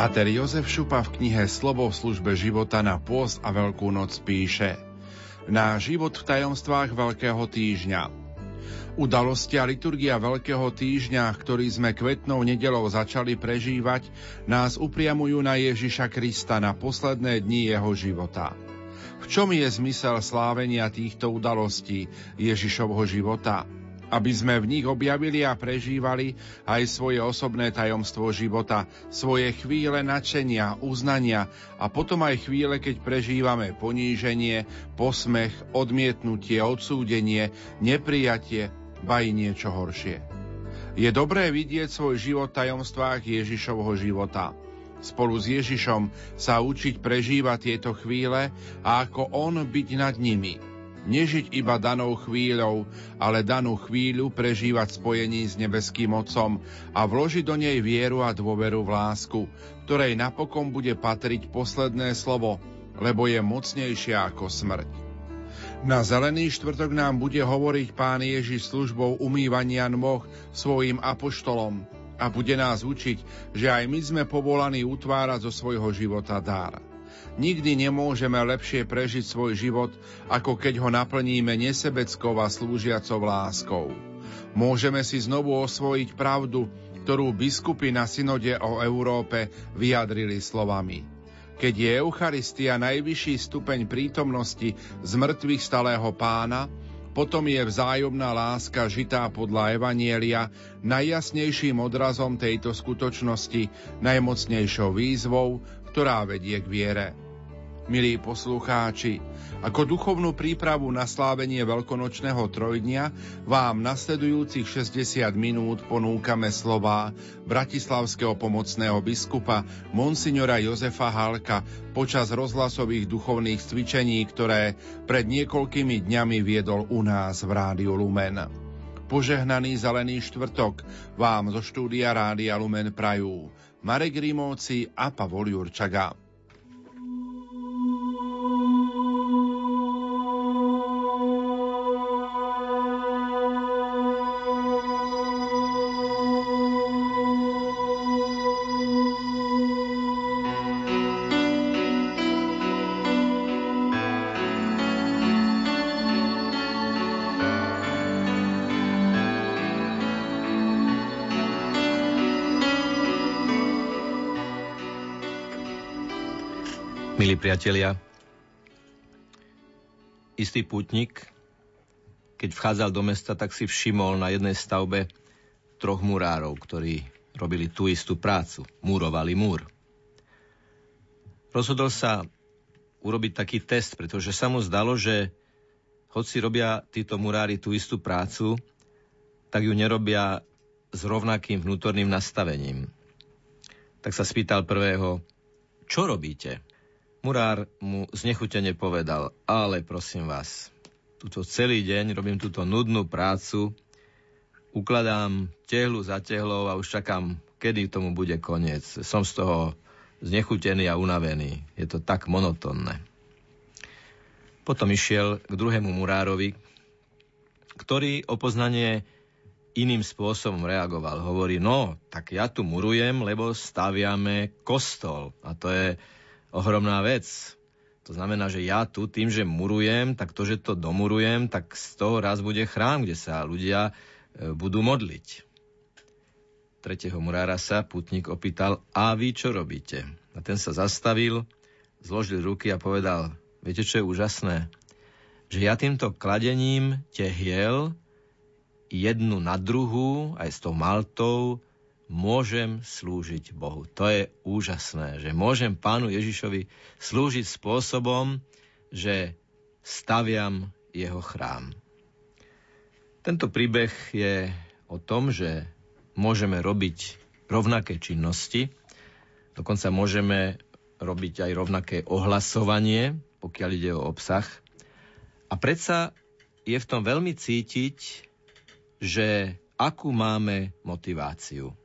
Páter Jozef Šupa v knihe Slovo v službe života na pôst a Veľkú noc píše Na život v tajomstvách Veľkého týždňa Udalosti a liturgia Veľkého týždňa, ktorý sme kvetnou nedelou začali prežívať, nás upriamujú na Ježiša Krista na posledné dni jeho života. V čom je zmysel slávenia týchto udalostí Ježišovho života? Aby sme v nich objavili a prežívali aj svoje osobné tajomstvo života, svoje chvíle nadšenia, uznania a potom aj chvíle, keď prežívame poníženie, posmech, odmietnutie, odsúdenie, neprijatie, ba i niečo horšie. Je dobré vidieť svoj život v tajomstvách Ježišovho života. Spolu s Ježišom sa učiť prežívať tieto chvíle a ako On byť nad nimi – Nežiť iba danou chvíľou, ale danú chvíľu prežívať spojení s nebeským Otcom a vložiť do nej vieru a dôveru v lásku, ktorej napokon bude patriť posledné slovo, lebo je mocnejšia ako smrť. Na zelený štvrtok nám bude hovoriť pán Ježiš službou umývania nôh svojim apoštolom a bude nás učiť, že aj my sme povolaní utvárať zo svojho života dar. Nikdy nemôžeme lepšie prežiť svoj život, ako keď ho naplníme nesebeckou a slúžiacou láskou. Môžeme si znovu osvojiť pravdu, ktorú biskupy na synode o Európe vyjadrili slovami. Keď je Eucharistia najvyšší stupeň prítomnosti z mŕtvych stalého pána, potom je vzájomná láska žitá podľa Evanielia najjasnejším odrazom tejto skutočnosti, najmocnejšou výzvou, ktorá vedie k viere. Milí poslucháči, ako duchovnú prípravu na slávenie veľkonočného trojdnia vám nasledujúcich 60 minút ponúkame slová bratislavského pomocného biskupa Monsignora Jozefa Halka počas rozhlasových duchovných cvičení, ktoré pred niekoľkými dňami viedol u nás v Rádiu Lumen. Požehnaný zelený štvrtok vám zo štúdia Rádia Lumen prajú Marek Rimóci a Pavol Jurčaga. Milí priatelia, istý pútnik, keď vchádzal do mesta, tak si všimol na jednej stavbe troch murárov, ktorí robili tú istú prácu, murovali múr. Rozhodol sa urobiť taký test, pretože sa mu zdalo, že hoci robia títo murári tú istú prácu, tak ju nerobia s rovnakým vnútorným nastavením. Tak sa spýtal prvého, čo robíte? Murár mu znechutene povedal, ale prosím vás, túto celý deň robím túto nudnú prácu, ukladám tehlu za tehlou a už čakám, kedy tomu bude koniec. Som z toho znechutený a unavený. Je to tak monotónne. Potom išiel k druhému murárovi, ktorý o poznanie iným spôsobom reagoval. Hovorí, no, tak ja tu murujem, lebo staviame kostol. A to je ohromná vec. To znamená, že ja tu tým, že murujem, tak to, že to domurujem, tak z toho raz bude chrám, kde sa ľudia e, budú modliť. Tretieho murára sa putník opýtal, a vy čo robíte? A ten sa zastavil, zložil ruky a povedal, viete, čo je úžasné? Že ja týmto kladením tehiel jednu na druhú, aj s tou maltou, môžem slúžiť Bohu. To je úžasné, že môžem pánu Ježišovi slúžiť spôsobom, že staviam jeho chrám. Tento príbeh je o tom, že môžeme robiť rovnaké činnosti, dokonca môžeme robiť aj rovnaké ohlasovanie, pokiaľ ide o obsah. A predsa je v tom veľmi cítiť, že akú máme motiváciu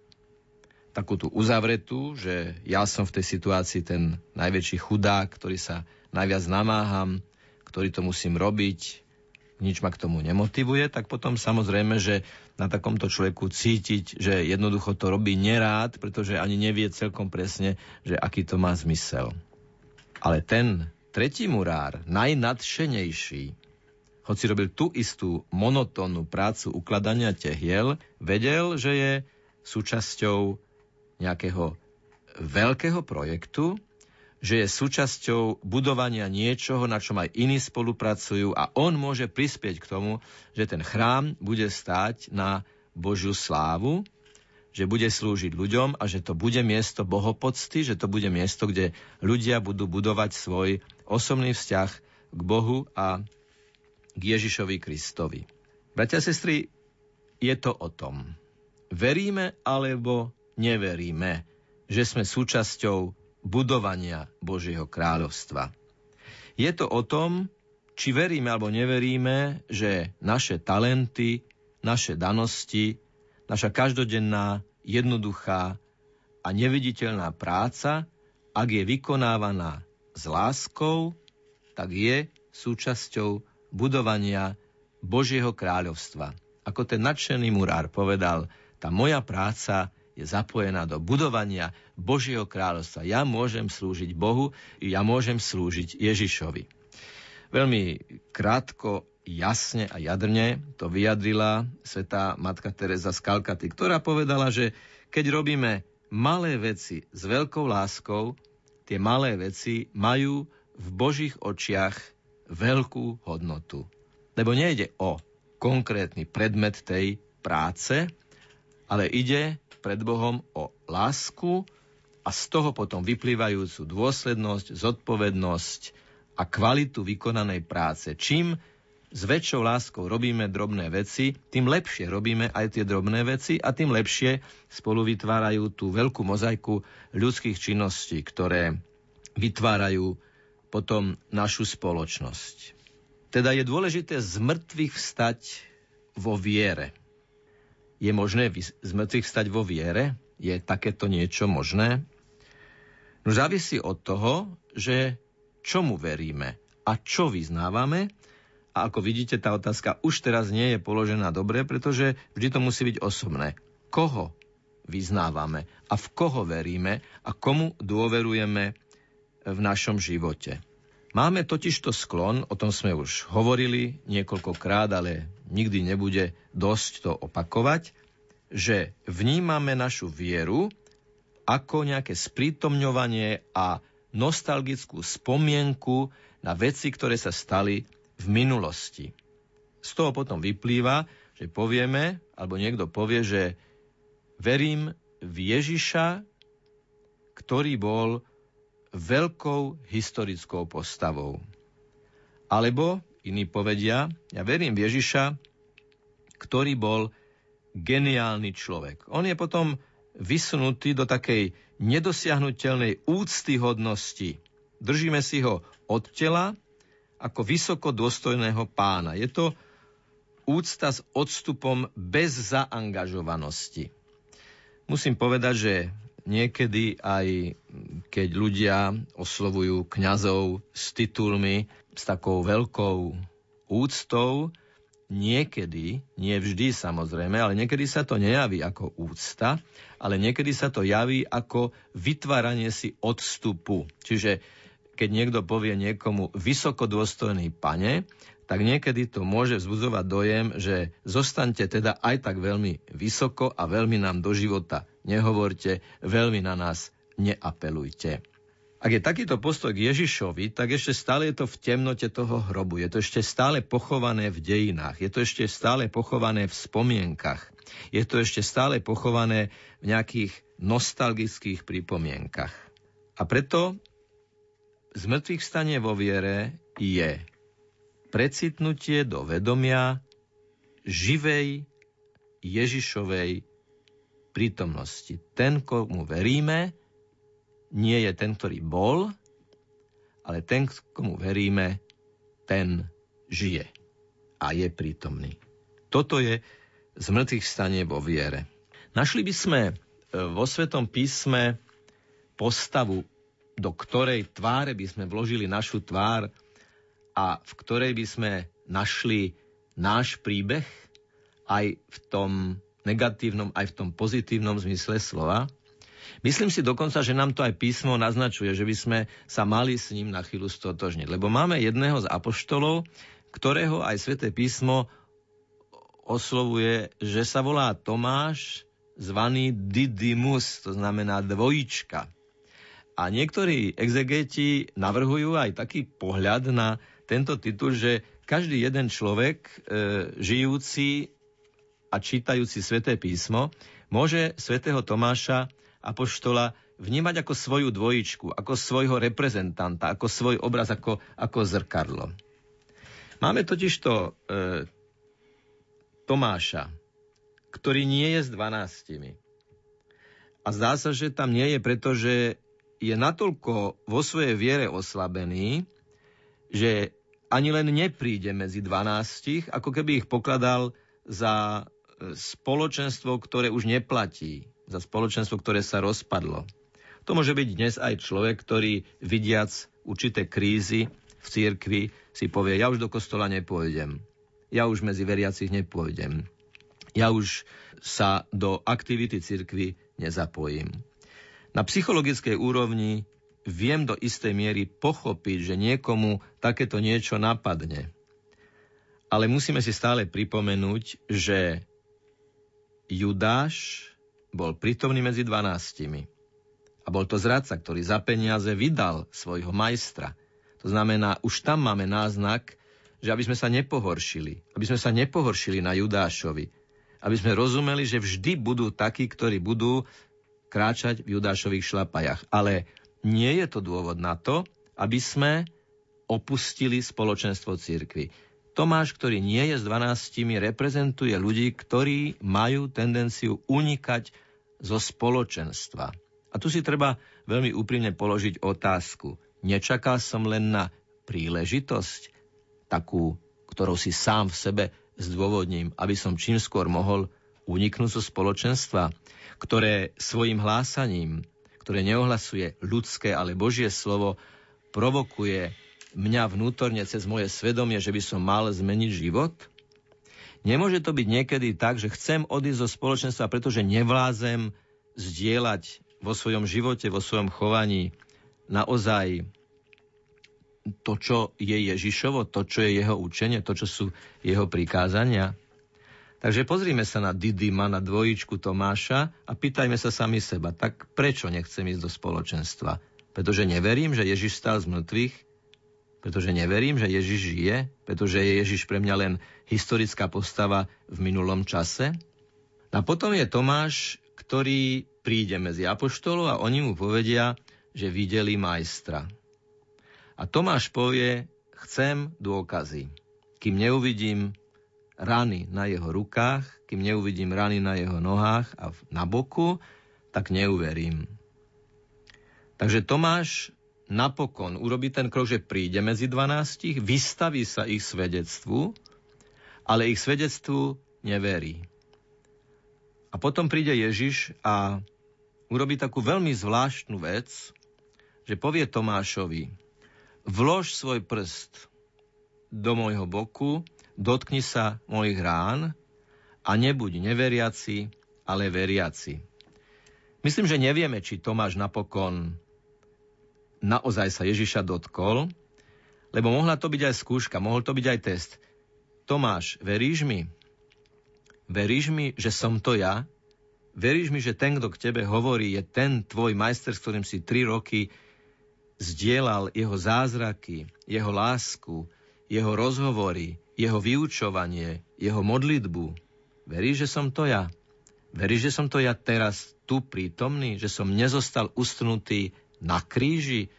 takú tú uzavretú, že ja som v tej situácii ten najväčší chudák, ktorý sa najviac namáham, ktorý to musím robiť, nič ma k tomu nemotivuje, tak potom samozrejme, že na takomto človeku cítiť, že jednoducho to robí nerád, pretože ani nevie celkom presne, že aký to má zmysel. Ale ten tretí murár, najnadšenejší, hoci robil tú istú monotónnu prácu ukladania tehiel, vedel, že je súčasťou nejakého veľkého projektu, že je súčasťou budovania niečoho, na čom aj iní spolupracujú a on môže prispieť k tomu, že ten chrám bude stáť na Božiu slávu, že bude slúžiť ľuďom a že to bude miesto bohopocty, že to bude miesto, kde ľudia budú budovať svoj osobný vzťah k Bohu a k Ježišovi Kristovi. Bratia a sestry, je to o tom. Veríme alebo neveríme, že sme súčasťou budovania Božieho kráľovstva. Je to o tom, či veríme alebo neveríme, že naše talenty, naše danosti, naša každodenná, jednoduchá a neviditeľná práca, ak je vykonávaná s láskou, tak je súčasťou budovania Božieho kráľovstva. Ako ten nadšený murár povedal, tá moja práca je zapojená do budovania Božieho kráľovstva. Ja môžem slúžiť Bohu, ja môžem slúžiť Ježišovi. Veľmi krátko, jasne a jadrne to vyjadrila svetá matka Teresa z Kalkaty, ktorá povedala, že keď robíme malé veci s veľkou láskou, tie malé veci majú v Božích očiach veľkú hodnotu. Lebo nejde o konkrétny predmet tej práce, ale ide pred Bohom o lásku a z toho potom vyplývajúcu dôslednosť, zodpovednosť a kvalitu vykonanej práce. Čím s väčšou láskou robíme drobné veci, tým lepšie robíme aj tie drobné veci a tým lepšie spolu vytvárajú tú veľkú mozaiku ľudských činností, ktoré vytvárajú potom našu spoločnosť. Teda je dôležité z mŕtvych vstať vo viere. Je možné z mŕtvych stať vo viere? Je takéto niečo možné? No závisí od toho, že čomu veríme a čo vyznávame. A ako vidíte, tá otázka už teraz nie je položená dobre, pretože vždy to musí byť osobné. Koho vyznávame a v koho veríme a komu dôverujeme v našom živote. Máme totižto sklon, o tom sme už hovorili niekoľkokrát, ale nikdy nebude dosť to opakovať, že vnímame našu vieru ako nejaké sprítomňovanie a nostalgickú spomienku na veci, ktoré sa stali v minulosti. Z toho potom vyplýva, že povieme, alebo niekto povie, že verím v Ježiša, ktorý bol veľkou historickou postavou. Alebo iní povedia, ja verím v Ježiša, ktorý bol geniálny človek. On je potom vysunutý do takej nedosiahnutelnej úctyhodnosti. Držíme si ho od tela ako vysoko dôstojného pána. Je to úcta s odstupom bez zaangažovanosti. Musím povedať, že niekedy aj keď ľudia oslovujú kňazov s titulmi, s takou veľkou úctou, niekedy, nie vždy samozrejme, ale niekedy sa to nejaví ako úcta, ale niekedy sa to javí ako vytváranie si odstupu. Čiže keď niekto povie niekomu vysokodôstojný pane, tak niekedy to môže vzbudzovať dojem, že zostaňte teda aj tak veľmi vysoko a veľmi nám do života nehovorte, veľmi na nás neapelujte. Ak je takýto postoj k Ježišovi, tak ešte stále je to v temnote toho hrobu. Je to ešte stále pochované v dejinách. Je to ešte stále pochované v spomienkach. Je to ešte stále pochované v nejakých nostalgických pripomienkach. A preto zmrtvých stanie vo viere je precitnutie do vedomia živej Ježišovej prítomnosti. Ten, komu veríme, nie je ten, ktorý bol, ale ten, komu veríme, ten žije a je prítomný. Toto je z mŕtvych stanie vo viere. Našli by sme e, vo Svetom písme postavu, do ktorej tváre by sme vložili našu tvár a v ktorej by sme našli náš príbeh aj v tom negatívnom, aj v tom pozitívnom zmysle slova. Myslím si dokonca, že nám to aj písmo naznačuje, že by sme sa mali s ním na chvíľu stotožniť. Lebo máme jedného z apoštolov, ktorého aj sväté písmo oslovuje, že sa volá Tomáš, zvaný Didymus, to znamená dvojička. A niektorí exegeti navrhujú aj taký pohľad na tento titul, že každý jeden človek e, žijúci a čítajúci sväté písmo môže svätého Tomáša apoštola vnímať ako svoju dvojičku, ako svojho reprezentanta, ako svoj obraz, ako, ako zrkadlo. Máme totižto e, Tomáša, ktorý nie je s dvanáctimi. A zdá sa, že tam nie je, pretože je natoľko vo svojej viere oslabený, že ani len nepríde medzi dvanástich, ako keby ich pokladal za e, spoločenstvo, ktoré už neplatí, za spoločenstvo, ktoré sa rozpadlo. To môže byť dnes aj človek, ktorý vidiac určité krízy v cirkvi si povie, ja už do kostola nepôjdem, ja už medzi veriacich nepôjdem, ja už sa do aktivity cirkvy nezapojím. Na psychologickej úrovni viem do istej miery pochopiť, že niekomu takéto niečo napadne. Ale musíme si stále pripomenúť, že Judáš bol prítomný medzi dvanáctimi. A bol to zradca, ktorý za peniaze vydal svojho majstra. To znamená, už tam máme náznak, že aby sme sa nepohoršili. Aby sme sa nepohoršili na Judášovi aby sme rozumeli, že vždy budú takí, ktorí budú kráčať v Judášových šlapajach. Ale nie je to dôvod na to, aby sme opustili spoločenstvo církvy. Tomáš, ktorý nie je s dvanáctimi, reprezentuje ľudí, ktorí majú tendenciu unikať zo spoločenstva. A tu si treba veľmi úprimne položiť otázku. Nečakal som len na príležitosť, takú, ktorou si sám v sebe zdôvodním, aby som čím skôr mohol uniknúť zo spoločenstva, ktoré svojim hlásaním, ktoré neohlasuje ľudské, ale Božie slovo, provokuje mňa vnútorne cez moje svedomie, že by som mal zmeniť život? Nemôže to byť niekedy tak, že chcem odísť zo spoločenstva, pretože nevlázem zdieľať vo svojom živote, vo svojom chovaní naozaj to, čo je Ježišovo, to, čo je jeho učenie, to, čo sú jeho prikázania. Takže pozrime sa na Didyma, na dvojičku Tomáša a pýtajme sa sami seba, tak prečo nechcem ísť do spoločenstva? Pretože neverím, že Ježiš stal z mŕtvych? Pretože neverím, že Ježiš žije? Pretože je Ježiš pre mňa len historická postava v minulom čase? A potom je Tomáš, ktorý príde medzi apoštolov a oni mu povedia, že videli majstra. A Tomáš povie, chcem dôkazy. Kým neuvidím rany na jeho rukách, kým neuvidím rany na jeho nohách a na boku, tak neuverím. Takže Tomáš napokon urobí ten krok, že príde medzi dvanástich, vystaví sa ich svedectvu, ale ich svedectvu neverí. A potom príde Ježiš a urobí takú veľmi zvláštnu vec, že povie Tomášovi, Vlož svoj prst do môjho boku, dotkni sa mojich rán a nebuď neveriaci, ale veriaci. Myslím, že nevieme, či Tomáš napokon naozaj sa Ježiša dotkol, lebo mohla to byť aj skúška, mohol to byť aj test. Tomáš, veríš mi? Veríš mi, že som to ja? Veríš mi, že ten, kto k tebe hovorí, je ten tvoj majster, s ktorým si tri roky zdieľal jeho zázraky, jeho lásku, jeho rozhovory, jeho vyučovanie, jeho modlitbu. Veríš, že som to ja? Veríš, že som to ja teraz tu prítomný? Že som nezostal ustnutý na kríži?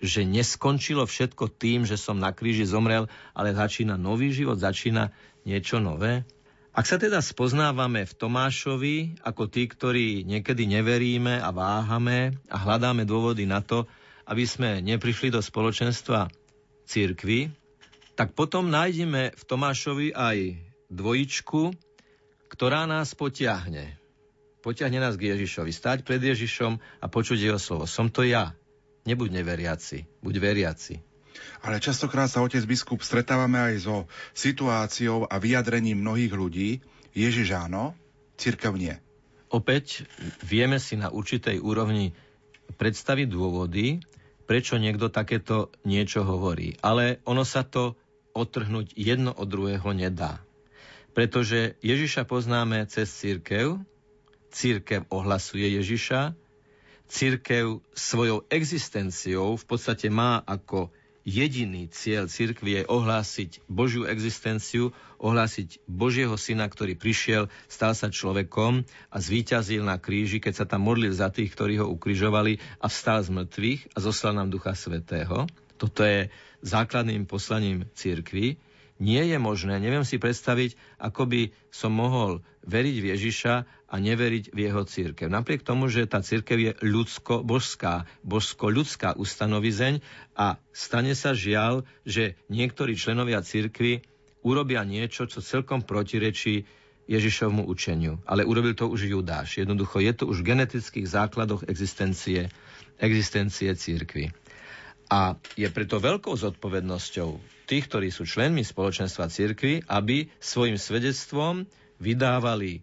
Že neskončilo všetko tým, že som na kríži zomrel, ale začína nový život, začína niečo nové? Ak sa teda spoznávame v Tomášovi ako tí, ktorí niekedy neveríme a váhame a hľadáme dôvody na to, aby sme neprišli do spoločenstva církvy, tak potom nájdeme v Tomášovi aj dvojičku, ktorá nás potiahne. Potiahne nás k Ježišovi. Stať pred Ježišom a počuť jeho slovo. Som to ja. Nebuď neveriaci, buď veriaci. Ale častokrát sa otec biskup stretávame aj so situáciou a vyjadrením mnohých ľudí. Ježiš áno, církev nie. Opäť vieme si na určitej úrovni predstaviť dôvody, prečo niekto takéto niečo hovorí. Ale ono sa to otrhnúť jedno od druhého nedá. Pretože Ježiša poznáme cez církev, církev ohlasuje Ježiša, církev svojou existenciou v podstate má ako jediný cieľ cirkvi je ohlásiť Božiu existenciu, ohlásiť Božieho syna, ktorý prišiel, stal sa človekom a zvíťazil na kríži, keď sa tam modlil za tých, ktorí ho ukrižovali a vstal z mŕtvych a zoslal nám Ducha Svetého. Toto je základným poslaním cirkvi. Nie je možné, neviem si predstaviť, ako by som mohol veriť v Ježiša a neveriť v jeho církev. Napriek tomu, že tá církev je ľudsko-božská, božsko-ľudská ustanovizeň a stane sa žiaľ, že niektorí členovia církvy urobia niečo, čo celkom protirečí Ježišovmu učeniu. Ale urobil to už Judáš. Jednoducho je to už v genetických základoch existencie, existencie církvy. A je preto veľkou zodpovednosťou tých, ktorí sú členmi spoločenstva církvy, aby svojim svedectvom vydávali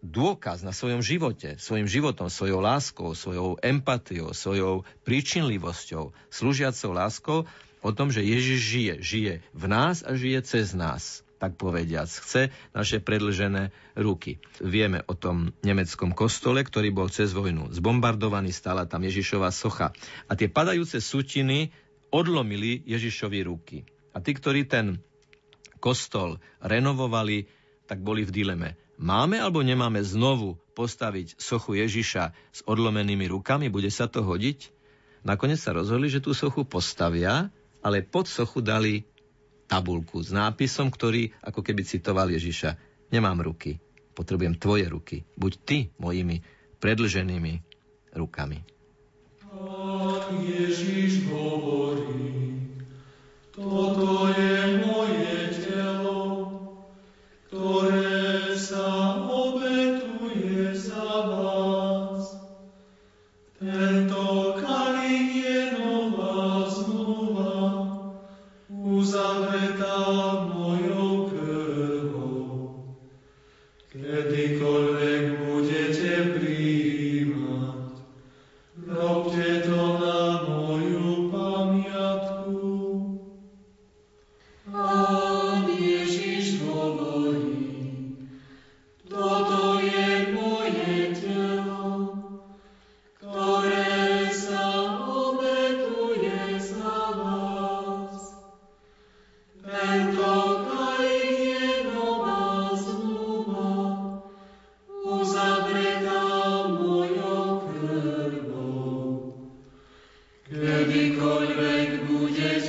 dôkaz na svojom živote, svojim životom, svojou láskou, svojou empatiou, svojou príčinlivosťou, slúžiacou láskou o tom, že Ježiš žije. Žije v nás a žije cez nás tak povediac, chce naše predlžené ruky. Vieme o tom nemeckom kostole, ktorý bol cez vojnu zbombardovaný, stála tam Ježišova socha. A tie padajúce sutiny odlomili Ježišovi ruky. A tí, ktorí ten kostol renovovali, tak boli v dileme. Máme alebo nemáme znovu postaviť sochu Ježiša s odlomenými rukami? Bude sa to hodiť? Nakoniec sa rozhodli, že tú sochu postavia, ale pod sochu dali tabulku s nápisom, ktorý ako keby citoval Ježiša. Nemám ruky, potrebujem tvoje ruky. Buď ty mojimi predlženými rukami. Tak Ježiš hovorí, toto je kdokolwiek będzie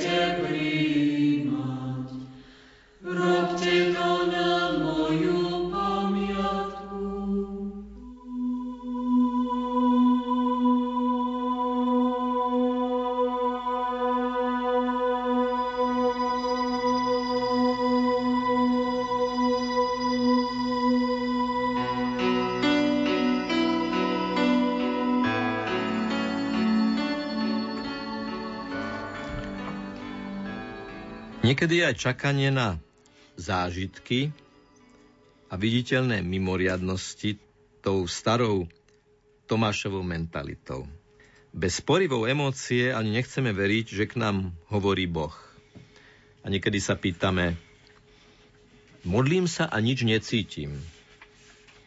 Niekedy aj čakanie na zážitky a viditeľné mimoriadnosti tou starou Tomášovou mentalitou. Bez sporivou emócie ani nechceme veriť, že k nám hovorí Boh. A niekedy sa pýtame, modlím sa a nič necítim.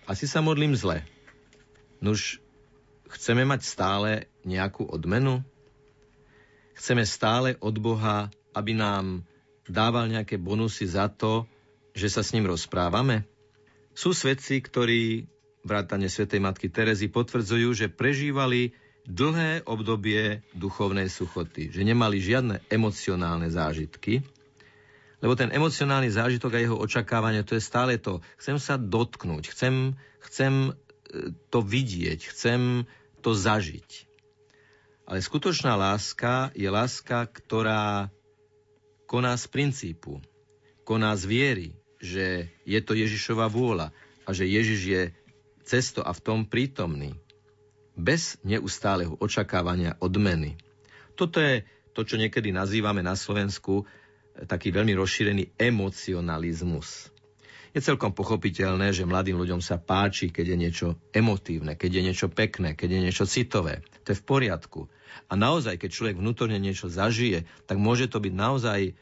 Asi sa modlím zle. Nuž, chceme mať stále nejakú odmenu? Chceme stále od Boha, aby nám dával nejaké bonusy za to, že sa s ním rozprávame? Sú svedci, ktorí vrátane svätej matky Terezy potvrdzujú, že prežívali dlhé obdobie duchovnej suchoty, že nemali žiadne emocionálne zážitky, lebo ten emocionálny zážitok a jeho očakávanie, to je stále to, chcem sa dotknúť, chcem, chcem e, to vidieť, chcem to zažiť. Ale skutočná láska je láska, ktorá koná z princípu, koná z viery, že je to Ježišova vôľa a že Ježiš je cesto a v tom prítomný. Bez neustáleho očakávania odmeny. Toto je to, čo niekedy nazývame na Slovensku taký veľmi rozšírený emocionalizmus. Je celkom pochopiteľné, že mladým ľuďom sa páči, keď je niečo emotívne, keď je niečo pekné, keď je niečo citové. To je v poriadku. A naozaj, keď človek vnútorne niečo zažije, tak môže to byť naozaj e,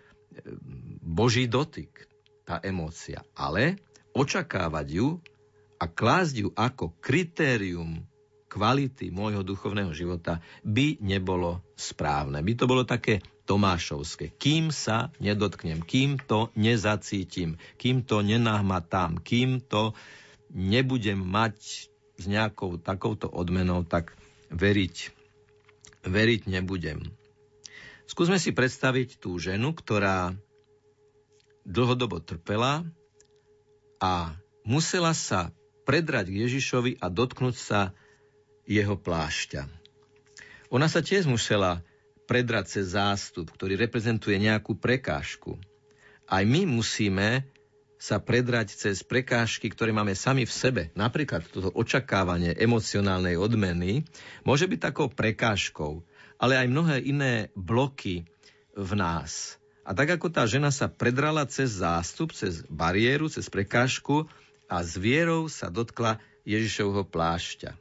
boží dotyk, tá emócia. Ale očakávať ju a klásť ju ako kritérium kvality môjho duchovného života by nebolo správne. By to bolo také Tomášovské. Kým sa nedotknem, kým to nezacítim, kým to nenahmatám, kým to nebudem mať s nejakou takouto odmenou, tak veriť, veriť nebudem. Skúsme si predstaviť tú ženu, ktorá dlhodobo trpela a musela sa predrať k Ježišovi a dotknúť sa jeho plášťa. Ona sa tiež musela predrať cez zástup, ktorý reprezentuje nejakú prekážku. Aj my musíme sa predrať cez prekážky, ktoré máme sami v sebe. Napríklad toto očakávanie emocionálnej odmeny môže byť takou prekážkou, ale aj mnohé iné bloky v nás. A tak ako tá žena sa predrala cez zástup, cez bariéru, cez prekážku a s vierou sa dotkla Ježišovho plášťa.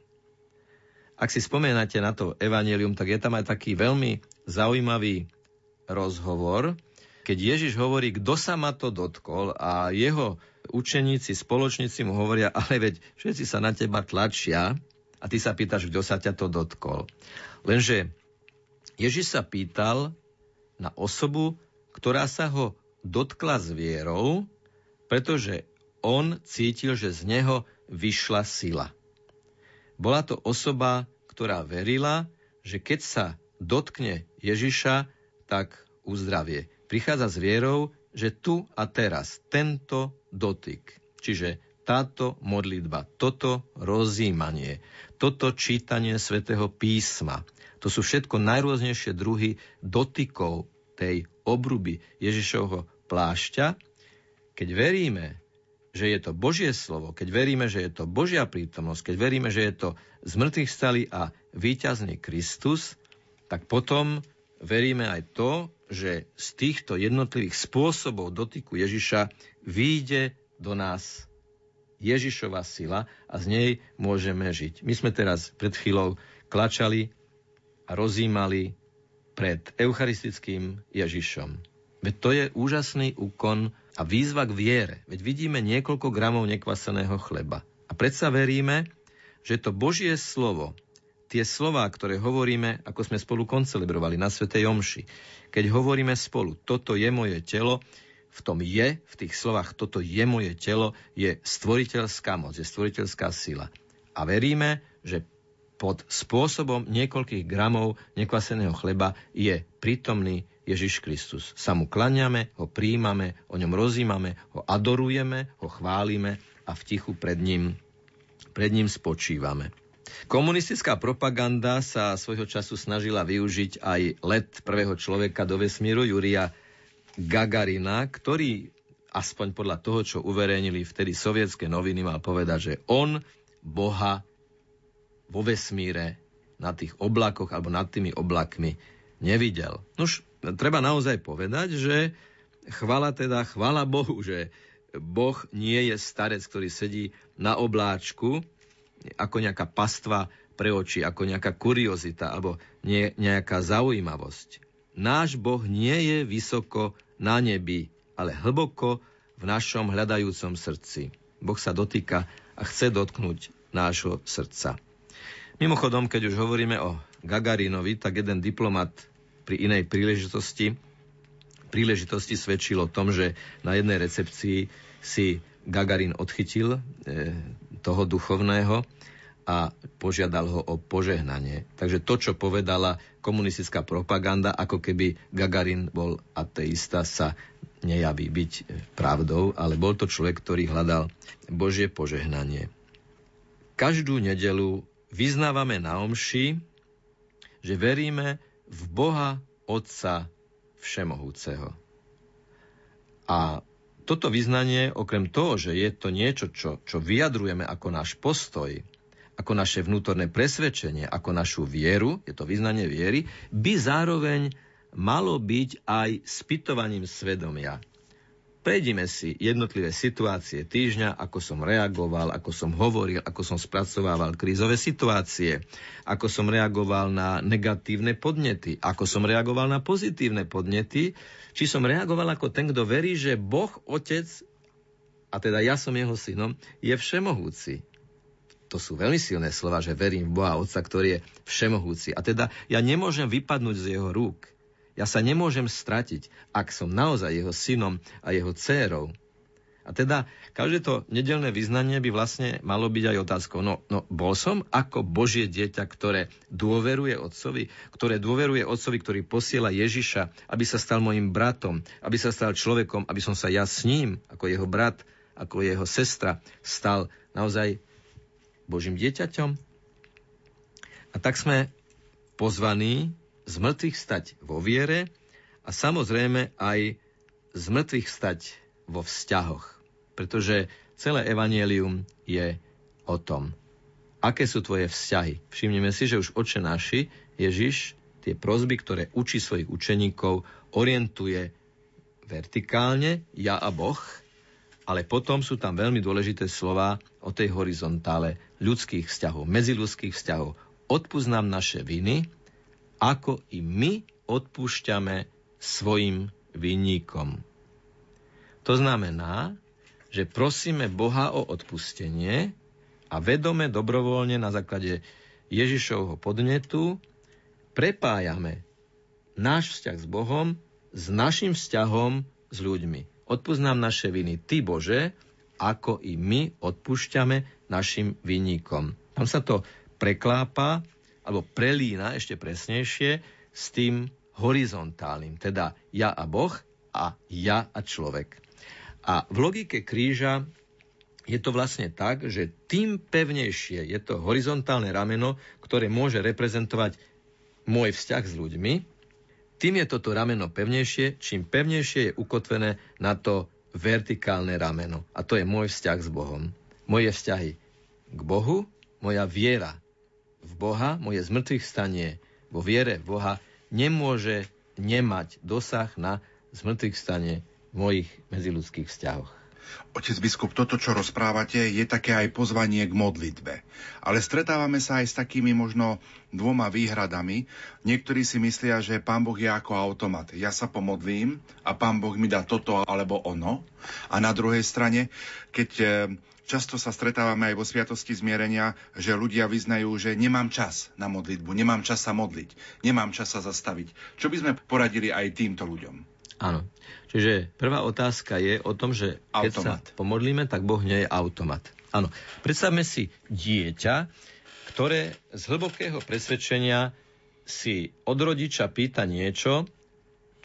Ak si spomenate na to evanelium, tak je tam aj taký veľmi zaujímavý rozhovor, keď Ježiš hovorí, kto sa ma to dotkol a jeho učeníci, spoločníci mu hovoria, ale veď všetci sa na teba tlačia a ty sa pýtaš, kto sa ťa to dotkol. Lenže Ježiš sa pýtal na osobu, ktorá sa ho dotkla s vierou, pretože on cítil, že z neho vyšla sila. Bola to osoba, ktorá verila, že keď sa dotkne Ježiša, tak uzdravie. Prichádza s vierou, že tu a teraz tento dotyk, čiže táto modlitba, toto rozímanie, toto čítanie svätého písma, to sú všetko najrôznejšie druhy dotykov tej obruby Ježišovho plášťa. Keď veríme, že je to Božie slovo, keď veríme, že je to Božia prítomnosť, keď veríme, že je to z mŕtvych a víťazný Kristus, tak potom veríme aj to, že z týchto jednotlivých spôsobov dotyku Ježiša výjde do nás Ježišova sila a z nej môžeme žiť. My sme teraz pred chvíľou klačali a rozímali pred eucharistickým Ježišom. Veď to je úžasný úkon a výzva k viere. Veď vidíme niekoľko gramov nekvaseného chleba. A predsa veríme, že to Božie slovo, tie slová, ktoré hovoríme, ako sme spolu koncelebrovali na Svetej Omši, keď hovoríme spolu, toto je moje telo, v tom je, v tých slovách, toto je moje telo, je stvoriteľská moc, je stvoriteľská sila. A veríme, že pod spôsobom niekoľkých gramov nekvaseného chleba je prítomný Ježiš Kristus. Sa mu klaniame, ho príjmame, o ňom rozímame, ho adorujeme, ho chválime a v tichu pred ním, pred ním spočívame. Komunistická propaganda sa svojho času snažila využiť aj let prvého človeka do vesmíru Juria Gagarina, ktorý aspoň podľa toho, čo uverejnili vtedy sovietské noviny, mal povedať, že on Boha vo vesmíre na tých oblakoch alebo nad tými oblakmi nevidel. Nož, treba naozaj povedať, že chvala teda, chvala Bohu, že Boh nie je starec, ktorý sedí na obláčku ako nejaká pastva pre oči, ako nejaká kuriozita alebo nejaká zaujímavosť. Náš Boh nie je vysoko na nebi, ale hlboko v našom hľadajúcom srdci. Boh sa dotýka a chce dotknúť nášho srdca. Mimochodom, keď už hovoríme o Gagarinovi, tak jeden diplomat pri inej príležitosti, príležitosti svedčil o tom, že na jednej recepcii si Gagarin odchytil e, toho duchovného a požiadal ho o požehnanie. Takže to, čo povedala komunistická propaganda, ako keby Gagarin bol ateista, sa nejaví byť pravdou, ale bol to človek, ktorý hľadal Božie požehnanie. Každú nedelu vyznávame na omši, že veríme v Boha Otca Všemohúceho. A toto vyznanie, okrem toho, že je to niečo, čo, čo vyjadrujeme ako náš postoj, ako naše vnútorné presvedčenie, ako našu vieru, je to vyznanie viery, by zároveň malo byť aj spytovaním svedomia. Prejdime si jednotlivé situácie týždňa, ako som reagoval, ako som hovoril, ako som spracovával krízové situácie, ako som reagoval na negatívne podnety, ako som reagoval na pozitívne podnety, či som reagoval ako ten, kto verí, že Boh, Otec, a teda ja som jeho synom, je všemohúci. To sú veľmi silné slova, že verím v Boha Otca, ktorý je všemohúci. A teda ja nemôžem vypadnúť z jeho rúk. Ja sa nemôžem stratiť, ak som naozaj jeho synom a jeho dcérou. A teda každé to nedelné vyznanie by vlastne malo byť aj otázkou. No, no bol som ako Božie dieťa, ktoré dôveruje Otcovi, ktoré dôveruje Otcovi, ktorý posiela Ježiša, aby sa stal mojim bratom, aby sa stal človekom, aby som sa ja s ním, ako jeho brat, ako jeho sestra, stal naozaj Božím dieťaťom. A tak sme pozvaní z mŕtvych stať vo viere a samozrejme aj z mŕtvych stať vo vzťahoch. Pretože celé evanielium je o tom. Aké sú tvoje vzťahy? Všimneme si, že už oče naši, Ježiš, tie prozby, ktoré učí svojich učeníkov, orientuje vertikálne, ja a Boh, ale potom sú tam veľmi dôležité slova o tej horizontále ľudských vzťahov, medziludských vzťahov. Odpúsť nám naše viny, ako i my odpúšťame svojim vinníkom. To znamená, že prosíme Boha o odpustenie a vedome dobrovoľne na základe Ježišovho podnetu prepájame náš vzťah s Bohom s našim vzťahom s ľuďmi. Odpúsť naše viny, Ty Bože, ako i my odpúšťame našim vinníkom. Tam sa to preklápa alebo prelína ešte presnejšie s tým horizontálnym, teda ja a Boh a ja a človek. A v logike kríža je to vlastne tak, že tým pevnejšie je to horizontálne rameno, ktoré môže reprezentovať môj vzťah s ľuďmi, tým je toto rameno pevnejšie, čím pevnejšie je ukotvené na to vertikálne rameno. A to je môj vzťah s Bohom. Moje vzťahy k Bohu, moja viera v Boha, moje zmrtvých stanie vo viere v Boha nemôže nemať dosah na zmrtvých stane v mojich medziludských vzťahoch. Otec biskup, toto, čo rozprávate, je také aj pozvanie k modlitbe. Ale stretávame sa aj s takými možno dvoma výhradami. Niektorí si myslia, že Pán Boh je ako automat. Ja sa pomodlím a Pán Boh mi dá toto alebo ono. A na druhej strane, keď eh, Často sa stretávame aj vo Sviatosti zmierenia, že ľudia vyznajú, že nemám čas na modlitbu, nemám čas sa modliť, nemám čas sa zastaviť. Čo by sme poradili aj týmto ľuďom? Áno. Čiže prvá otázka je o tom, že keď automat. sa pomodlíme, tak Boh nie je automat. Áno. Predstavme si dieťa, ktoré z hlbokého presvedčenia si od rodiča pýta niečo,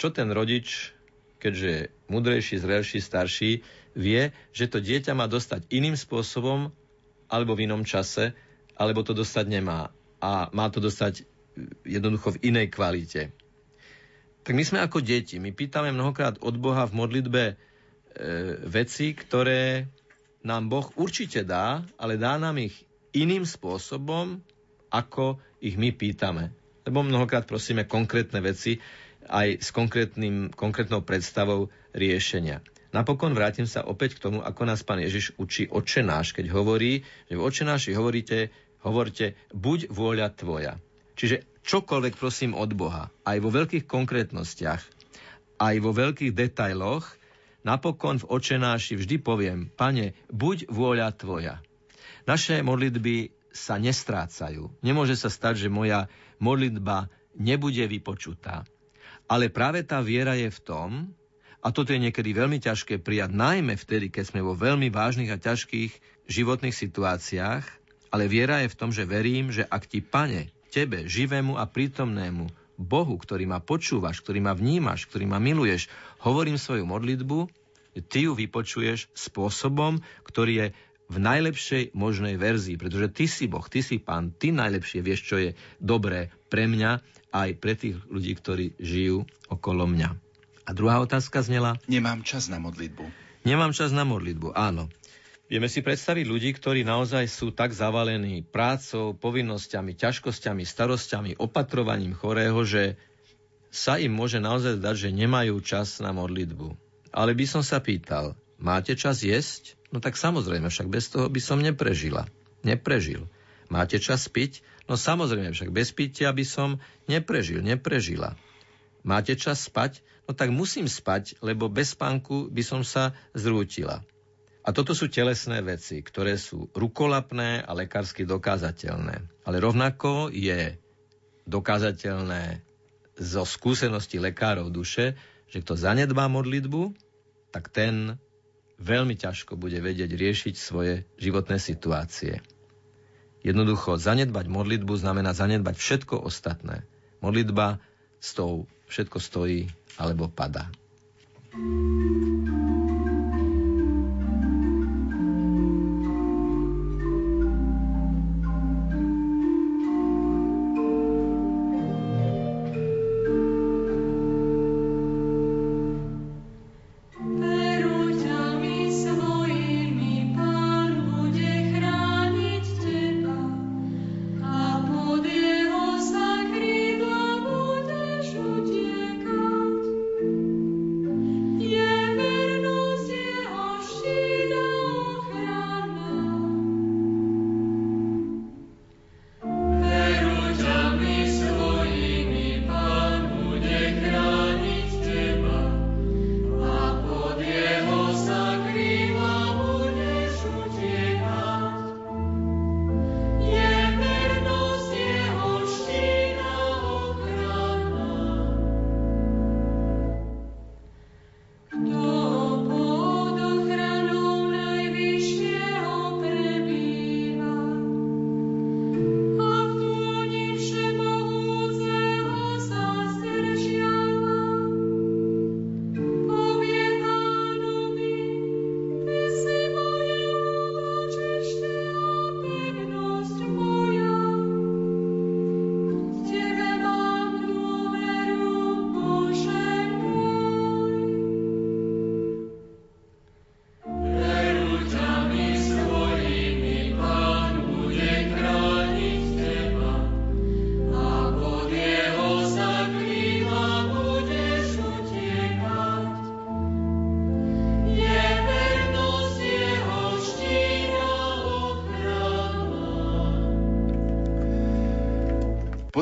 čo ten rodič, keďže je mudrejší, zrelší, starší, vie, že to dieťa má dostať iným spôsobom alebo v inom čase, alebo to dostať nemá. A má to dostať jednoducho v inej kvalite. Tak my sme ako deti. My pýtame mnohokrát od Boha v modlitbe e, veci, ktoré nám Boh určite dá, ale dá nám ich iným spôsobom, ako ich my pýtame. Lebo mnohokrát prosíme konkrétne veci aj s konkrétnym, konkrétnou predstavou riešenia. Napokon vrátim sa opäť k tomu, ako nás pán Ježiš učí očenáš, keď hovorí, že v očenáši hovoríte, hovorte, buď vôľa tvoja. Čiže čokoľvek prosím od Boha, aj vo veľkých konkrétnostiach, aj vo veľkých detailoch, napokon v očenáši vždy poviem, pane, buď vôľa tvoja. Naše modlitby sa nestrácajú. Nemôže sa stať, že moja modlitba nebude vypočutá. Ale práve tá viera je v tom, a toto je niekedy veľmi ťažké prijať, najmä vtedy, keď sme vo veľmi vážnych a ťažkých životných situáciách, ale viera je v tom, že verím, že ak ti, pane, tebe, živému a prítomnému, Bohu, ktorý ma počúvaš, ktorý ma vnímaš, ktorý ma miluješ, hovorím svoju modlitbu, ty ju vypočuješ spôsobom, ktorý je v najlepšej možnej verzii, pretože ty si Boh, ty si Pán, ty najlepšie vieš, čo je dobré pre mňa aj pre tých ľudí, ktorí žijú okolo mňa. A druhá otázka znela? Nemám čas na modlitbu. Nemám čas na modlitbu, áno. Vieme si predstaviť ľudí, ktorí naozaj sú tak zavalení prácou, povinnosťami, ťažkosťami, starosťami, opatrovaním chorého, že sa im môže naozaj zdať, že nemajú čas na modlitbu. Ale by som sa pýtal, máte čas jesť? No tak samozrejme, však bez toho by som neprežila. Neprežil. Máte čas piť? No samozrejme, však bez pitia by som neprežil, neprežila. Máte čas spať? No tak musím spať, lebo bez spánku by som sa zrútila. A toto sú telesné veci, ktoré sú rukolapné a lekársky dokázateľné. Ale rovnako je dokázateľné zo skúsenosti lekárov duše, že kto zanedbá modlitbu, tak ten veľmi ťažko bude vedieť riešiť svoje životné situácie. Jednoducho, zanedbať modlitbu znamená zanedbať všetko ostatné. Modlitba s tou všetko stojí alebo padá. thank you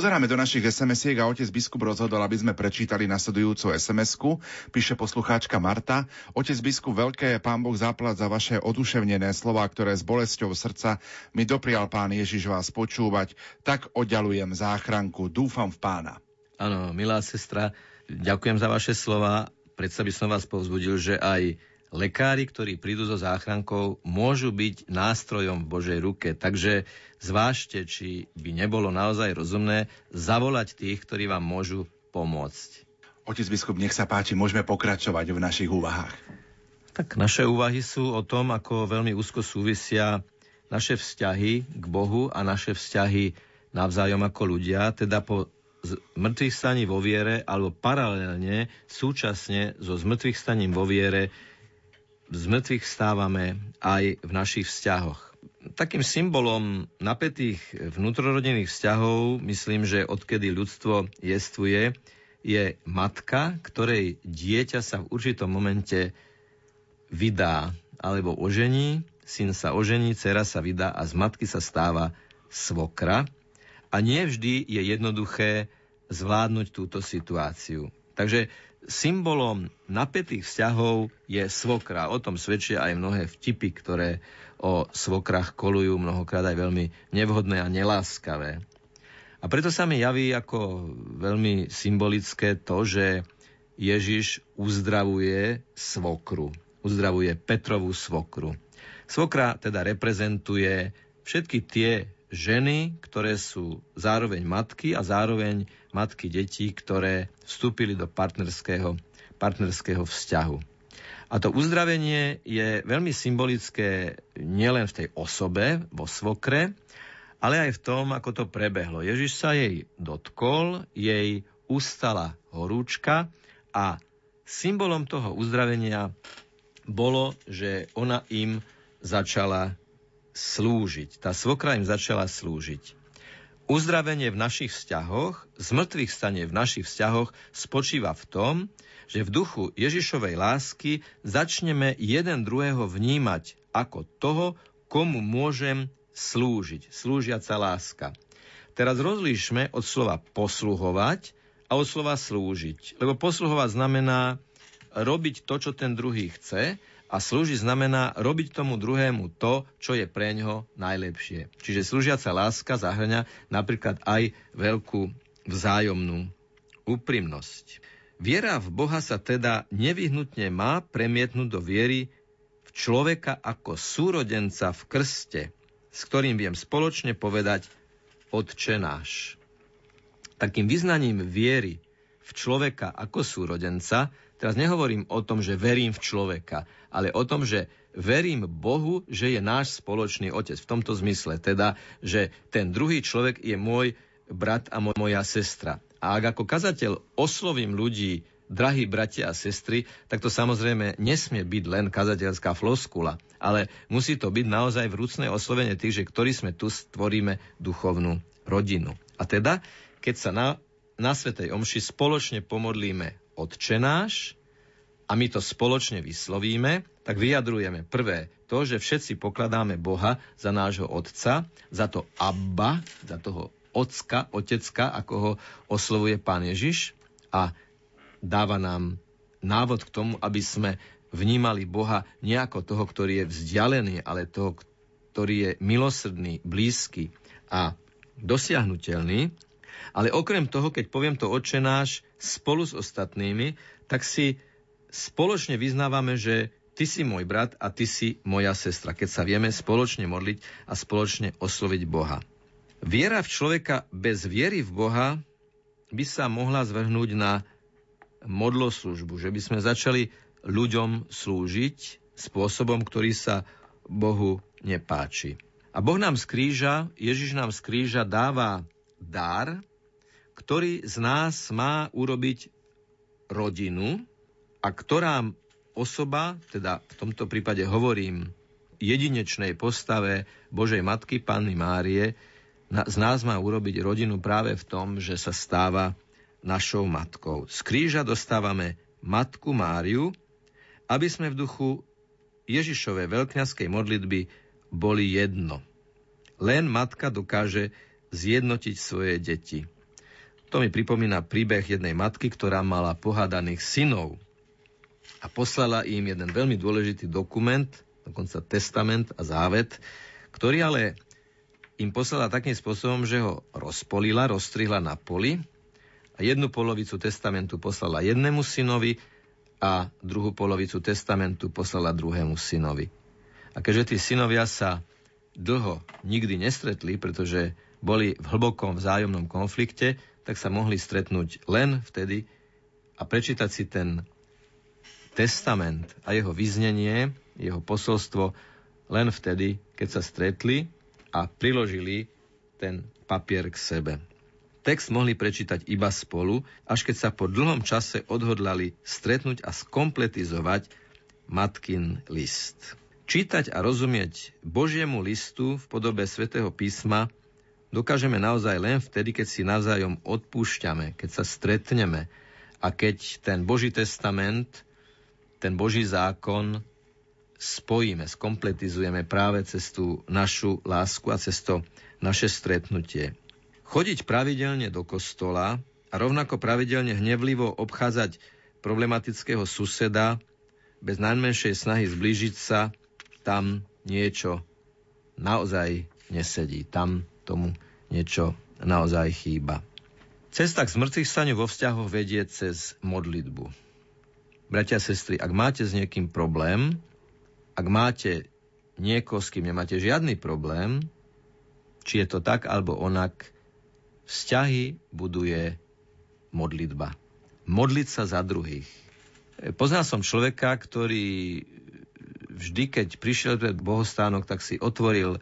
Pozeráme do našich SMS-iek a otec biskup rozhodol, aby sme prečítali nasledujúcu SMS-ku. Píše poslucháčka Marta. Otec biskup, veľké je pán Boh záplat za vaše oduševnené slova, ktoré s bolesťou srdca mi doprial pán Ježiš vás počúvať. Tak oddalujem záchranku. Dúfam v pána. Áno, milá sestra, ďakujem za vaše slova. Predsa by som vás povzbudil, že aj lekári, ktorí prídu so záchrankou, môžu byť nástrojom v Božej ruke. Takže zvážte, či by nebolo naozaj rozumné zavolať tých, ktorí vám môžu pomôcť. Otec biskup, nech sa páči, môžeme pokračovať v našich úvahách. Tak naše úvahy sú o tom, ako veľmi úzko súvisia naše vzťahy k Bohu a naše vzťahy navzájom ako ľudia, teda po zmrtvých staní vo viere, alebo paralelne, súčasne so zmrtvých staním vo viere, z mŕtvych stávame aj v našich vzťahoch. Takým symbolom napätých vnútrorodinných vzťahov, myslím, že odkedy ľudstvo jestvuje, je matka, ktorej dieťa sa v určitom momente vydá alebo ožení, syn sa ožení, dcera sa vydá a z matky sa stáva svokra. A nie vždy je jednoduché zvládnuť túto situáciu. Takže Symbolom napätých vzťahov je svokra. O tom svedčia aj mnohé vtipy, ktoré o svokrach kolujú, mnohokrát aj veľmi nevhodné a neláskavé. A preto sa mi javí ako veľmi symbolické to, že Ježiš uzdravuje svokru. Uzdravuje Petrovú svokru. Svokra teda reprezentuje všetky tie ženy, ktoré sú zároveň matky a zároveň matky detí, ktoré vstúpili do partnerského, partnerského vzťahu. A to uzdravenie je veľmi symbolické nielen v tej osobe, vo svokre, ale aj v tom, ako to prebehlo. Ježiš sa jej dotkol, jej ustala horúčka a symbolom toho uzdravenia bolo, že ona im začala slúžiť. Tá svokra im začala slúžiť. Uzdravenie v našich vzťahoch, zmrtvých stanie v našich vzťahoch spočíva v tom, že v duchu Ježišovej lásky začneme jeden druhého vnímať ako toho, komu môžem slúžiť. Slúžiaca láska. Teraz rozlíšme od slova posluhovať a od slova slúžiť. Lebo posluhovať znamená robiť to, čo ten druhý chce a slúžiť znamená robiť tomu druhému to, čo je pre ňoho najlepšie. Čiže slúžiaca láska zahrňa napríklad aj veľkú vzájomnú úprimnosť. Viera v Boha sa teda nevyhnutne má premietnúť do viery v človeka ako súrodenca v krste, s ktorým viem spoločne povedať Otče náš. Takým vyznaním viery v človeka ako súrodenca Teraz nehovorím o tom, že verím v človeka, ale o tom, že verím Bohu, že je náš spoločný otec. V tomto zmysle teda, že ten druhý človek je môj brat a moja sestra. A ak ako kazateľ oslovím ľudí, drahí bratia a sestry, tak to samozrejme nesmie byť len kazateľská floskula, ale musí to byť naozaj vrúcne oslovenie tých, že ktorí sme tu stvoríme duchovnú rodinu. A teda, keď sa na, na Svetej Omši spoločne pomodlíme Otče náš a my to spoločne vyslovíme, tak vyjadrujeme prvé to, že všetci pokladáme Boha za nášho Otca, za to Abba, za toho Ocka, Otecka, ako ho oslovuje Pán Ježiš a dáva nám návod k tomu, aby sme vnímali Boha nie toho, ktorý je vzdialený, ale toho, ktorý je milosrdný, blízky a dosiahnutelný. Ale okrem toho, keď poviem to oče náš spolu s ostatnými, tak si spoločne vyznávame, že ty si môj brat a ty si moja sestra, keď sa vieme spoločne modliť a spoločne osloviť Boha. Viera v človeka bez viery v Boha by sa mohla zvrhnúť na modloslužbu, že by sme začali ľuďom slúžiť spôsobom, ktorý sa Bohu nepáči. A Boh nám z kríža, Ježiš nám z kríža dáva dar, ktorý z nás má urobiť rodinu a ktorá osoba, teda v tomto prípade hovorím jedinečnej postave Božej Matky Panny Márie, z nás má urobiť rodinu práve v tom, že sa stáva našou matkou. Z kríža dostávame Matku Máriu, aby sme v duchu Ježišovej veľkňaskej modlitby boli jedno. Len matka dokáže zjednotiť svoje deti. To mi pripomína príbeh jednej matky, ktorá mala pohádaných synov a poslala im jeden veľmi dôležitý dokument, dokonca testament a závet, ktorý ale im poslala takým spôsobom, že ho rozpolila, rozstrihla na poli a jednu polovicu testamentu poslala jednému synovi a druhú polovicu testamentu poslala druhému synovi. A keďže tí synovia sa dlho nikdy nestretli, pretože boli v hlbokom vzájomnom konflikte, tak sa mohli stretnúť len vtedy a prečítať si ten testament a jeho vyznenie, jeho posolstvo len vtedy, keď sa stretli a priložili ten papier k sebe. Text mohli prečítať iba spolu, až keď sa po dlhom čase odhodlali stretnúť a skompletizovať matkin list. Čítať a rozumieť Božiemu listu v podobe svätého písma dokážeme naozaj len vtedy, keď si navzájom odpúšťame, keď sa stretneme a keď ten Boží testament, ten Boží zákon spojíme, skompletizujeme práve cez tú našu lásku a cez to naše stretnutie. Chodiť pravidelne do kostola a rovnako pravidelne hnevlivo obchádzať problematického suseda bez najmenšej snahy zblížiť sa, tam niečo naozaj nesedí. Tam tomu niečo naozaj chýba. Cesta k zmrtvých staniu vo vzťahoch vedie cez modlitbu. Bratia a sestry, ak máte s niekým problém, ak máte niekoho, s kým nemáte žiadny problém, či je to tak alebo onak, vzťahy buduje modlitba. Modliť sa za druhých. Poznal som človeka, ktorý vždy, keď prišiel pred bohostánok, tak si otvoril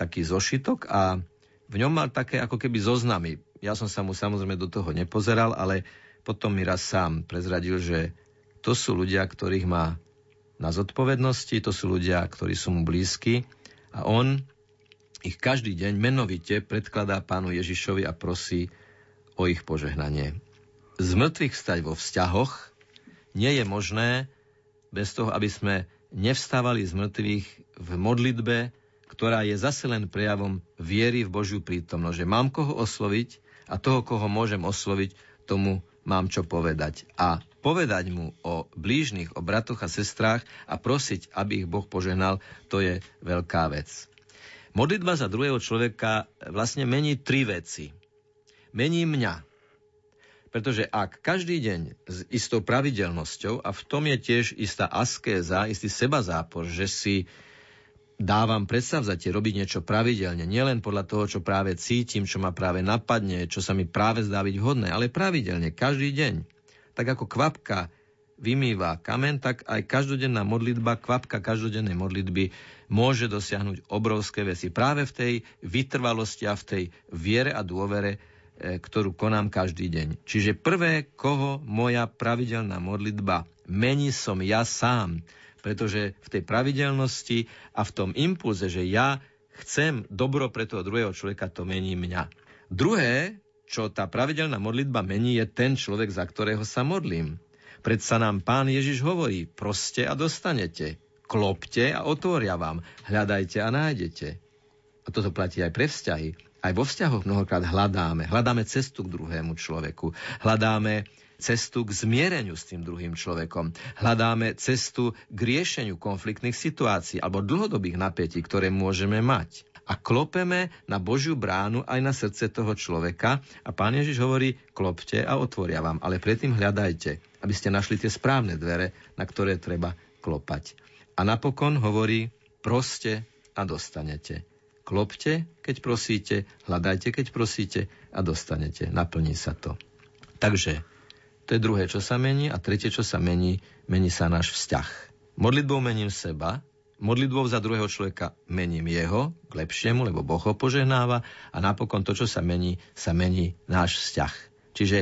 taký zošitok a v ňom mal také ako keby zoznamy. Ja som sa mu samozrejme do toho nepozeral, ale potom mi raz sám prezradil, že to sú ľudia, ktorých má na zodpovednosti, to sú ľudia, ktorí sú mu blízki a on ich každý deň menovite predkladá pánu Ježišovi a prosí o ich požehnanie. Z mŕtvych stať vo vzťahoch nie je možné bez toho, aby sme nevstávali z mŕtvych v modlitbe, ktorá je zase len prejavom viery v Božiu prítomnosť. Že mám koho osloviť a toho, koho môžem osloviť, tomu mám čo povedať. A povedať mu o blížnych, o bratoch a sestrách a prosiť, aby ich Boh poženal, to je veľká vec. Modlitba za druhého človeka vlastne mení tri veci. Mení mňa. Pretože ak každý deň s istou pravidelnosťou, a v tom je tiež istá askéza, istý seba zápor, že si dávam predstavzatie robiť niečo pravidelne, nielen podľa toho, čo práve cítim, čo ma práve napadne, čo sa mi práve zdá byť vhodné, ale pravidelne, každý deň. Tak ako kvapka vymýva kamen, tak aj každodenná modlitba, kvapka každodennej modlitby môže dosiahnuť obrovské veci. Práve v tej vytrvalosti a v tej viere a dôvere, e, ktorú konám každý deň. Čiže prvé, koho moja pravidelná modlitba mení som ja sám, pretože v tej pravidelnosti a v tom impulze, že ja chcem dobro pre toho druhého človeka, to mení mňa. Druhé, čo tá pravidelná modlitba mení, je ten človek, za ktorého sa modlím. Predsa nám pán Ježiš hovorí, proste a dostanete. Klopte a otvoria vám. Hľadajte a nájdete. A toto platí aj pre vzťahy. Aj vo vzťahoch mnohokrát hľadáme. Hľadáme cestu k druhému človeku. Hľadáme cestu k zmiereniu s tým druhým človekom. Hľadáme cestu k riešeniu konfliktných situácií alebo dlhodobých napätí, ktoré môžeme mať a klopeme na Božiu bránu aj na srdce toho človeka a pán Ježiš hovorí, klopte a otvoria vám, ale predtým hľadajte, aby ste našli tie správne dvere, na ktoré treba klopať. A napokon hovorí, proste a dostanete. Klopte, keď prosíte, hľadajte, keď prosíte a dostanete. Naplní sa to. Takže to je druhé, čo sa mení a tretie, čo sa mení, mení sa náš vzťah. Modlitbou mením seba, modlitbou za druhého človeka mením jeho k lepšiemu, lebo Boh ho požehnáva a napokon to, čo sa mení, sa mení náš vzťah. Čiže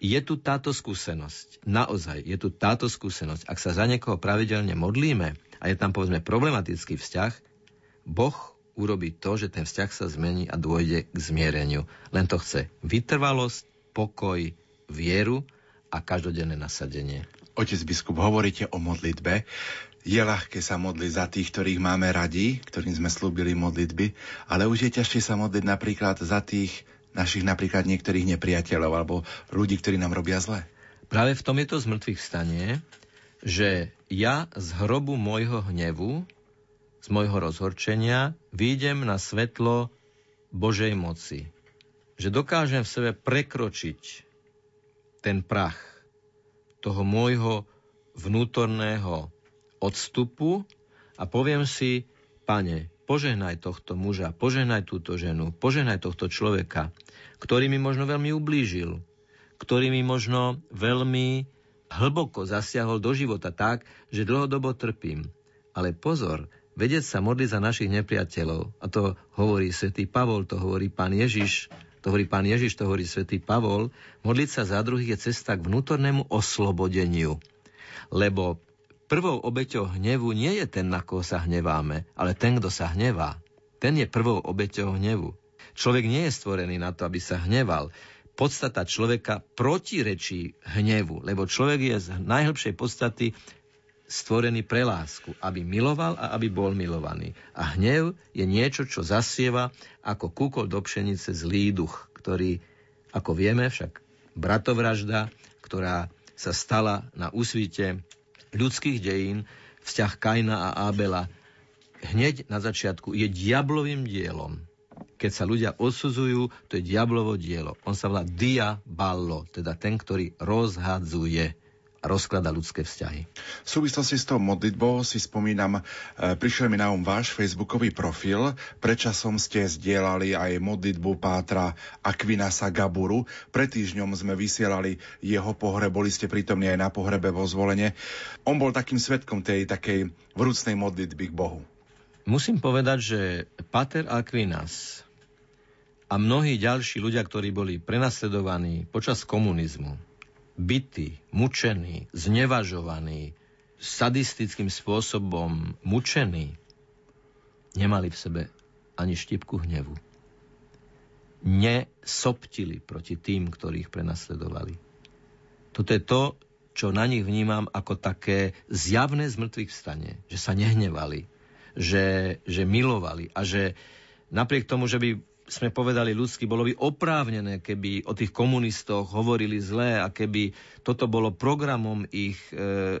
je tu táto skúsenosť, naozaj je tu táto skúsenosť. Ak sa za niekoho pravidelne modlíme a je tam povedzme problematický vzťah, Boh urobí to, že ten vzťah sa zmení a dôjde k zmiereniu. Len to chce vytrvalosť, pokoj, vieru a každodenné nasadenie. Otec biskup, hovoríte o modlitbe. Je ľahké sa modliť za tých, ktorých máme radi, ktorým sme slúbili modlitby, ale už je ťažšie sa modliť napríklad za tých našich napríklad niektorých nepriateľov alebo ľudí, ktorí nám robia zle. Práve v tom je to z mŕtvych stanie, že ja z hrobu môjho hnevu, z môjho rozhorčenia, výjdem na svetlo Božej moci. Že dokážem v sebe prekročiť ten prach toho môjho vnútorného odstupu a poviem si, pane, požehnaj tohto muža, požehnaj túto ženu, požehnaj tohto človeka, ktorý mi možno veľmi ublížil, ktorý mi možno veľmi hlboko zasiahol do života tak, že dlhodobo trpím. Ale pozor, vedieť sa modliť za našich nepriateľov, a to hovorí svätý Pavol, to hovorí pán Ježiš, to hovorí pán Ježiš, to hovorí svätý Pavol, modliť sa za druhých je cesta k vnútornému oslobodeniu. Lebo Prvou obeťou hnevu nie je ten, na koho sa hneváme, ale ten, kto sa hnevá. Ten je prvou obeťou hnevu. Človek nie je stvorený na to, aby sa hneval. Podstata človeka protirečí hnevu, lebo človek je z najhlbšej podstaty stvorený pre lásku, aby miloval a aby bol milovaný. A hnev je niečo, čo zasieva ako kúkol do pšenice zlý duch, ktorý, ako vieme, však bratovražda, ktorá sa stala na úsvite ľudských dejín, vzťah Kaina a Abela, hneď na začiatku je diablovým dielom. Keď sa ľudia odsudzujú, to je diablovo dielo. On sa volá diaballo, teda ten, ktorý rozhadzuje rozklada ľudské vzťahy. V súvislosti s tou modlitbou si spomínam, e, prišiel mi na um váš facebookový profil. Prečasom ste zdieľali aj modlitbu pátra Aquinasa Gaburu. Pred týždňom sme vysielali jeho pohreb, boli ste prítomní aj na pohrebe vo zvolenie. On bol takým svetkom tej takej vrúcnej modlitby k Bohu. Musím povedať, že Pater Aquinas a mnohí ďalší ľudia, ktorí boli prenasledovaní počas komunizmu, bytí, mučení, znevažovaní, sadistickým spôsobom mučení, nemali v sebe ani štipku hnevu. Nesoptili proti tým, ktorých prenasledovali. Toto je to, čo na nich vnímam ako také zjavné zmrtvých vstanie. Že sa nehnevali, že, že milovali a že napriek tomu, že by sme povedali ľudsky, bolo by oprávnené, keby o tých komunistoch hovorili zlé a keby toto bolo programom ich e,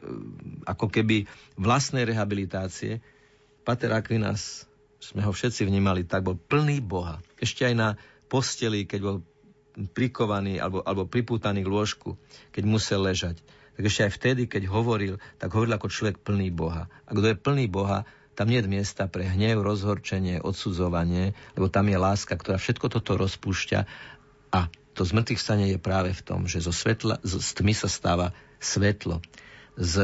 ako keby vlastnej rehabilitácie. Pater Aquinas, sme ho všetci vnímali tak, bol plný Boha. Ešte aj na posteli, keď bol prikovaný alebo, alebo pripútaný k lôžku, keď musel ležať. Tak ešte aj vtedy, keď hovoril, tak hovoril ako človek plný Boha. A kto je plný Boha, tam nie je miesta pre hnev, rozhorčenie, odsudzovanie, lebo tam je láska, ktorá všetko toto rozpúšťa a to zmrtvých stane je práve v tom, že zo, svetla, z tmy sa stáva svetlo. Z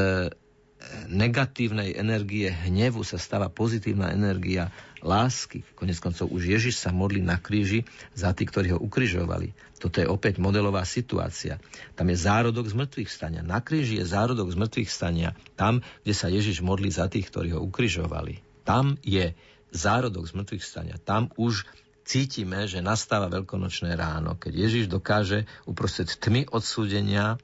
negatívnej energie hnevu sa stáva pozitívna energia lásky. Konec koncov už Ježiš sa modlí na kríži za tých, ktorí ho ukrižovali. Toto je opäť modelová situácia. Tam je zárodok z mŕtvych stania. Na kríži je zárodok z mŕtvych stania. Tam, kde sa Ježiš modlí za tých, ktorí ho ukrižovali. Tam je zárodok z mŕtvych stania. Tam už cítime, že nastáva veľkonočné ráno, keď Ježiš dokáže uprostred tmy odsúdenia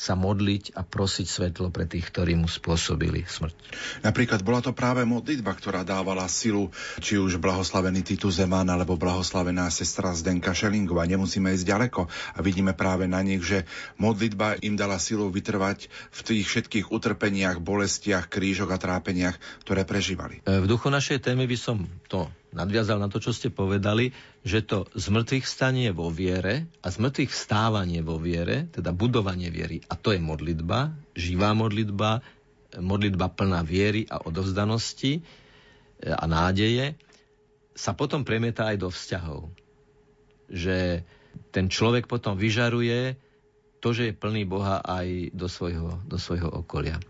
sa modliť a prosiť svetlo pre tých, ktorí mu spôsobili smrť. Napríklad bola to práve modlitba, ktorá dávala silu, či už blahoslavený Titus Zeman alebo blahoslavená sestra Zdenka Šelingová. Nemusíme ísť ďaleko a vidíme práve na nich, že modlitba im dala silu vytrvať v tých všetkých utrpeniach, bolestiach, krížoch a trápeniach, ktoré prežívali. V duchu našej témy by som to nadviazal na to, čo ste povedali, že to zmrtvých stanie vo viere a zmrtvých vstávanie vo viere, teda budovanie viery, a to je modlitba, živá modlitba, modlitba plná viery a odovzdanosti e, a nádeje, sa potom premieta aj do vzťahov. Že ten človek potom vyžaruje to, že je plný Boha aj do svojho, do svojho okolia.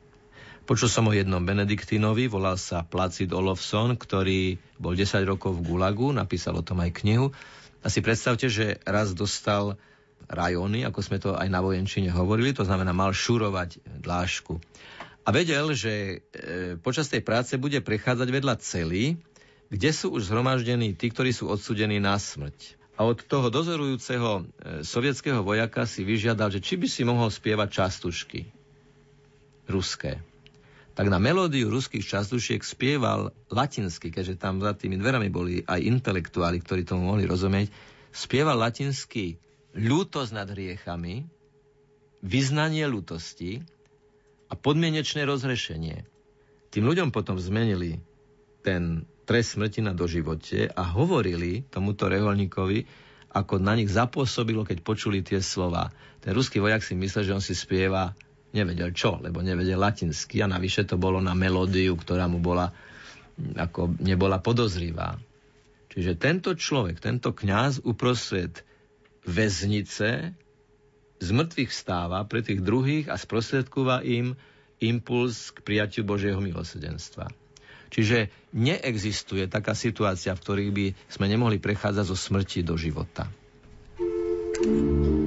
Počul som o jednom Benediktínovi, volal sa Placid Olofsson, ktorý bol 10 rokov v Gulagu, napísal o tom aj knihu. A si predstavte, že raz dostal rajóny, ako sme to aj na vojenčine hovorili, to znamená mal šurovať dlášku. A vedel, že e, počas tej práce bude prechádzať vedľa celý, kde sú už zhromaždení tí, ktorí sú odsudení na smrť. A od toho dozorujúceho e, sovietského vojaka si vyžiadal, že či by si mohol spievať častušky ruské tak na melódiu ruských častušiek spieval latinsky, keďže tam za tými dverami boli aj intelektuáli, ktorí tomu mohli rozumieť, spieval latinsky ľútosť nad hriechami, vyznanie ľútosti a podmienečné rozhrešenie. Tým ľuďom potom zmenili ten trest smrti na doživote a hovorili tomuto reholníkovi, ako na nich zapôsobilo, keď počuli tie slova. Ten ruský vojak si myslel, že on si spieva nevedel čo, lebo nevedel latinsky a navyše to bolo na melódiu, ktorá mu bola ako nebola podozrivá. Čiže tento človek, tento kňaz uprostred väznice z mŕtvych stáva pre tých druhých a sprostredkúva im impuls k prijatiu Božieho milosedenstva. Čiže neexistuje taká situácia, v ktorých by sme nemohli prechádzať zo smrti do života. thank you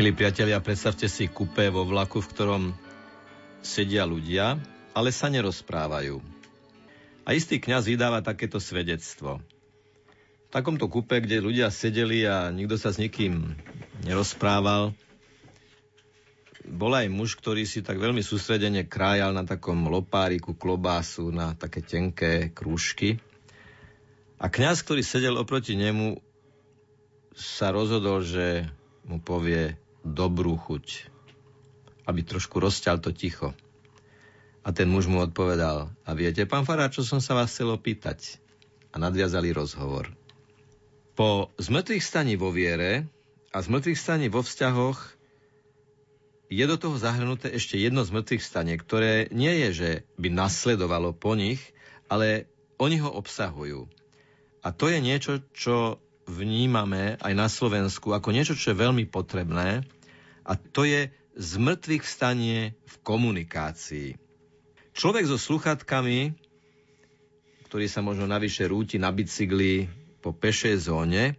Milí priatelia, predstavte si kupé vo vlaku, v ktorom sedia ľudia, ale sa nerozprávajú. A istý kňaz vydáva takéto svedectvo. V takomto kupe, kde ľudia sedeli a nikto sa s nikým nerozprával, bol aj muž, ktorý si tak veľmi sústredene krájal na takom lopáriku klobásu, na také tenké krúžky. A kňaz, ktorý sedel oproti nemu, sa rozhodol, že mu povie dobrú chuť, aby trošku rozťal to ticho. A ten muž mu odpovedal, a viete, pán Fará, čo som sa vás chcel opýtať? A nadviazali rozhovor. Po zmrtvých staní vo viere a zmrtvých staní vo vzťahoch je do toho zahrnuté ešte jedno z mŕtvych ktoré nie je, že by nasledovalo po nich, ale oni ho obsahujú. A to je niečo, čo vnímame aj na Slovensku ako niečo, čo je veľmi potrebné a to je z mŕtvych vstanie v komunikácii. Človek so sluchatkami, ktorý sa možno navyše rúti na bicykli po pešej zóne,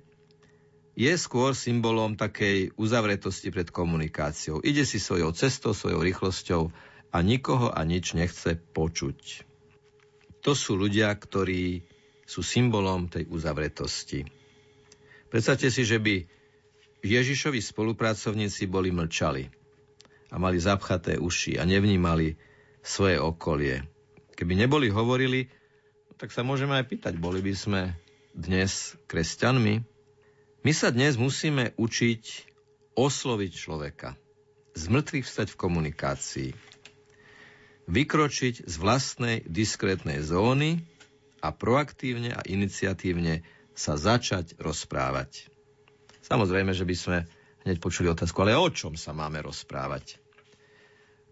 je skôr symbolom takej uzavretosti pred komunikáciou. Ide si svojou cestou, svojou rýchlosťou a nikoho a nič nechce počuť. To sú ľudia, ktorí sú symbolom tej uzavretosti. Predstavte si, že by Ježišovi spolupracovníci boli mlčali a mali zapchaté uši a nevnímali svoje okolie. Keby neboli hovorili, tak sa môžeme aj pýtať, boli by sme dnes kresťanmi? My sa dnes musíme učiť osloviť človeka, z vstať v komunikácii, vykročiť z vlastnej diskrétnej zóny a proaktívne a iniciatívne sa začať rozprávať. Samozrejme, že by sme hneď počuli otázku, ale o čom sa máme rozprávať?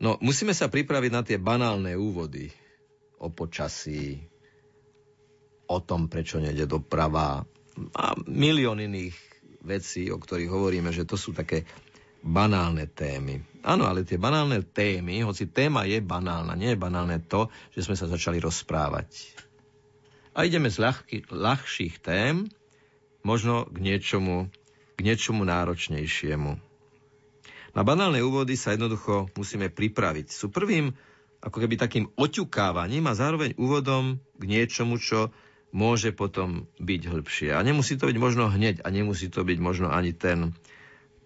No, musíme sa pripraviť na tie banálne úvody o počasí, o tom, prečo nejde doprava a milión iných vecí, o ktorých hovoríme, že to sú také banálne témy. Áno, ale tie banálne témy, hoci téma je banálna, nie je banálne to, že sme sa začali rozprávať. A ideme z ľahky, ľahších tém možno k niečomu, k niečomu náročnejšiemu. Na banálne úvody sa jednoducho musíme pripraviť. Sú prvým ako keby takým oťukávaním a zároveň úvodom k niečomu, čo môže potom byť hĺbšie. A nemusí to byť možno hneď a nemusí to byť možno ani ten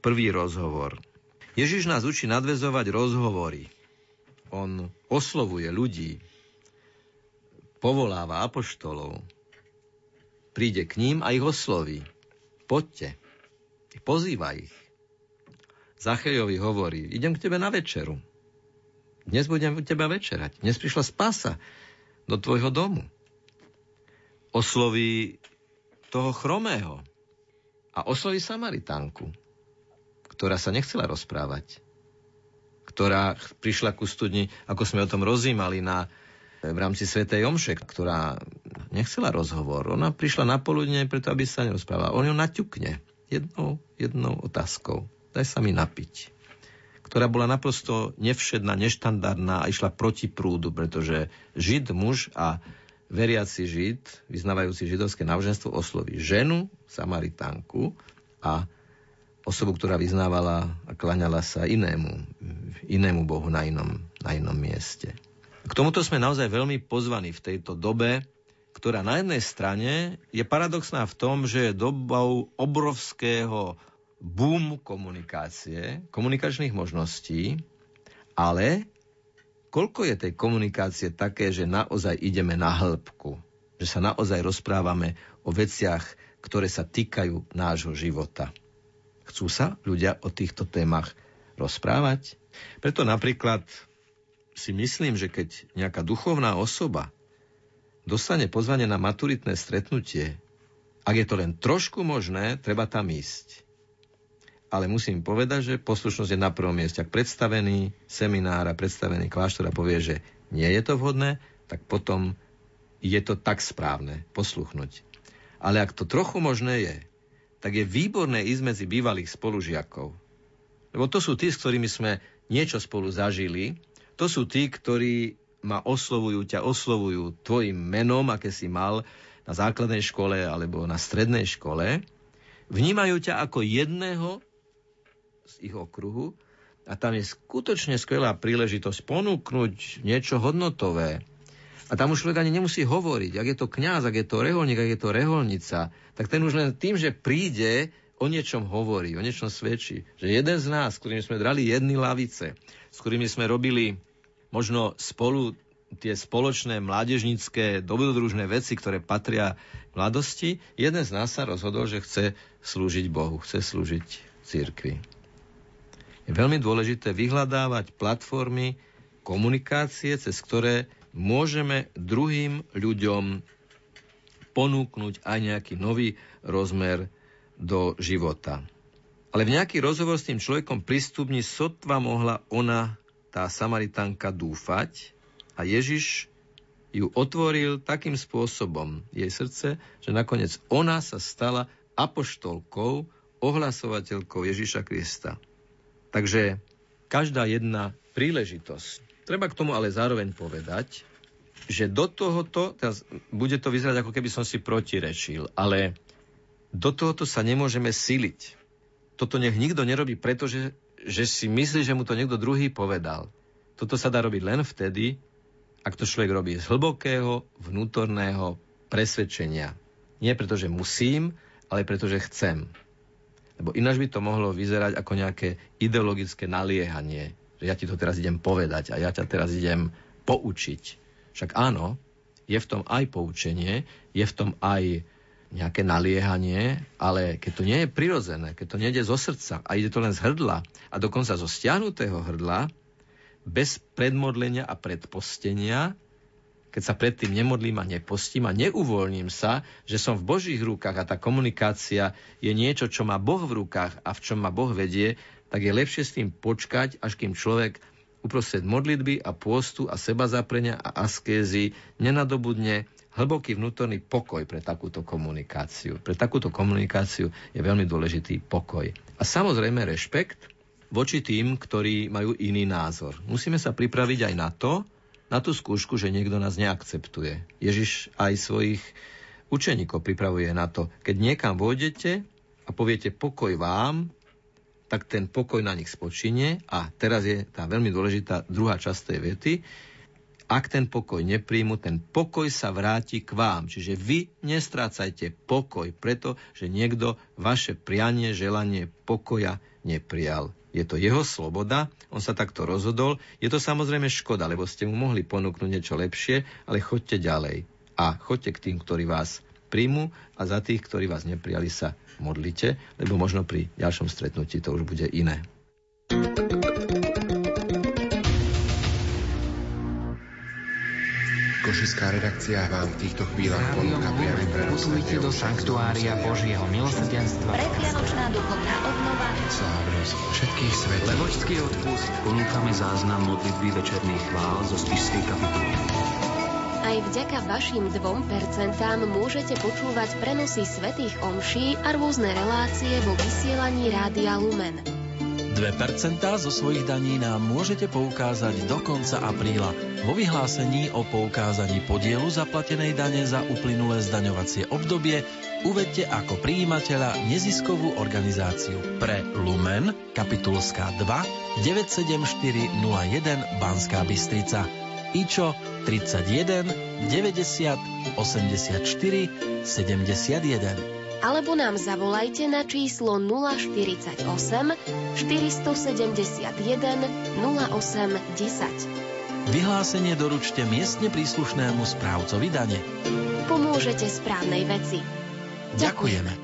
prvý rozhovor. Ježiš nás učí nadvezovať rozhovory. On oslovuje ľudí, povoláva apoštolov, príde k ním a ich osloví. Poďte, pozýva ich. Zachejovi hovorí, idem k tebe na večeru. Dnes budem u teba večerať. Dnes prišla spása do tvojho domu. Osloví toho chromého a osloví Samaritánku, ktorá sa nechcela rozprávať, ktorá prišla ku studni, ako sme o tom rozímali na v rámci Svetej Omše, ktorá nechcela rozhovor. Ona prišla na poludne, preto aby sa nerozprávala. On ju naťukne jednou, jednou otázkou. Daj sa mi napiť. Ktorá bola naprosto nevšedná, neštandardná a išla proti prúdu, pretože žid, muž a veriaci žid, vyznávajúci židovské náboženstvo, osloví ženu, Samaritánku a osobu, ktorá vyznávala a klaňala sa inému, inému bohu na inom, na inom mieste. K tomuto sme naozaj veľmi pozvaní v tejto dobe, ktorá na jednej strane je paradoxná v tom, že je dobou obrovského boom komunikácie, komunikačných možností, ale koľko je tej komunikácie také, že naozaj ideme na hĺbku, že sa naozaj rozprávame o veciach, ktoré sa týkajú nášho života. Chcú sa ľudia o týchto témach rozprávať? Preto napríklad si myslím, že keď nejaká duchovná osoba dostane pozvanie na maturitné stretnutie, ak je to len trošku možné, treba tam ísť. Ale musím povedať, že poslušnosť je na prvom mieste. Ak predstavený seminár a predstavený kláštor povie, že nie je to vhodné, tak potom je to tak správne posluchnúť. Ale ak to trochu možné je, tak je výborné ísť medzi bývalých spolužiakov. Lebo to sú tí, s ktorými sme niečo spolu zažili to sú tí, ktorí ma oslovujú, ťa oslovujú tvojim menom, aké si mal na základnej škole alebo na strednej škole. Vnímajú ťa ako jedného z ich okruhu a tam je skutočne skvelá príležitosť ponúknuť niečo hodnotové. A tam už človek ani nemusí hovoriť. Ak je to kňaz, ak je to reholník, ak je to reholnica, tak ten už len tým, že príde, o niečom hovorí, o niečom svedčí. Že jeden z nás, s ktorými sme drali jedny lavice, s ktorými sme robili možno spolu tie spoločné mládežnícke dobrodružné veci, ktoré patria mladosti, jeden z nás sa rozhodol, že chce slúžiť Bohu, chce slúžiť církvi. Je veľmi dôležité vyhľadávať platformy komunikácie, cez ktoré môžeme druhým ľuďom ponúknuť aj nejaký nový rozmer do života. Ale v nejaký rozhovor s tým človekom pristupni sotva mohla ona, tá Samaritánka, dúfať a Ježiš ju otvoril takým spôsobom jej srdce, že nakoniec ona sa stala apoštolkou, ohlasovateľkou Ježiša Krista. Takže každá jedna príležitosť. Treba k tomu ale zároveň povedať, že do tohoto, teraz bude to vyzerať ako keby som si protirečil, ale do tohoto sa nemôžeme siliť. Toto nech nikto nerobí, pretože že si myslí, že mu to niekto druhý povedal. Toto sa dá robiť len vtedy, ak to človek robí z hlbokého vnútorného presvedčenia. Nie preto, že musím, ale preto, že chcem. Lebo ináč by to mohlo vyzerať ako nejaké ideologické naliehanie, že ja ti to teraz idem povedať a ja ťa teraz idem poučiť. Však áno, je v tom aj poučenie, je v tom aj nejaké naliehanie, ale keď to nie je prirodzené, keď to nejde zo srdca a ide to len z hrdla a dokonca zo stiahnutého hrdla, bez predmodlenia a predpostenia, keď sa predtým nemodlím a nepostím a neuvoľním sa, že som v Božích rukách a tá komunikácia je niečo, čo má Boh v rukách a v čom ma Boh vedie, tak je lepšie s tým počkať, až kým človek uprostred modlitby a pôstu a seba zaprenia a askézy nenadobudne hlboký vnútorný pokoj pre takúto komunikáciu. Pre takúto komunikáciu je veľmi dôležitý pokoj. A samozrejme rešpekt voči tým, ktorí majú iný názor. Musíme sa pripraviť aj na to, na tú skúšku, že niekto nás neakceptuje. Ježiš aj svojich učeníkov pripravuje na to. Keď niekam vôjdete a poviete pokoj vám, tak ten pokoj na nich spočinie a teraz je tá veľmi dôležitá druhá časť tej vety. Ak ten pokoj nepríjmu, ten pokoj sa vráti k vám. Čiže vy nestrácajte pokoj, pretože niekto vaše prianie, želanie pokoja neprijal. Je to jeho sloboda, on sa takto rozhodol. Je to samozrejme škoda, lebo ste mu mohli ponúknuť niečo lepšie, ale choďte ďalej. A choďte k tým, ktorí vás príjmu a za tých, ktorí vás neprijali, sa modlite, lebo možno pri ďalšom stretnutí to už bude iné. Košická redakcia vám v týchto chvíľach ponúka priamy prenos do sanktuária Božieho milosedenstva. Predvianočná duchovná obnova. Slávnosť všetkých svetov. Levočský odpust. Ponúkame záznam modlitby večerných chvál zo spišskej kapituly. Aj vďaka vašim 2% môžete počúvať prenosy svetých omší a rôzne relácie vo vysielaní Rádia Lumen. 2% zo svojich daní nám môžete poukázať do konca apríla vo vyhlásení o poukázaní podielu zaplatenej dane za uplynulé zdaňovacie obdobie uvedte ako prijímateľa neziskovú organizáciu pre Lumen, kapitulská 2, 97401 Banská Bystrica. IČO 31 90 84 71 alebo nám zavolajte na číslo 048 471 08 10. Vyhlásenie doručte miestne príslušnému správcovi dane. Pomôžete správnej veci. Ďakujeme.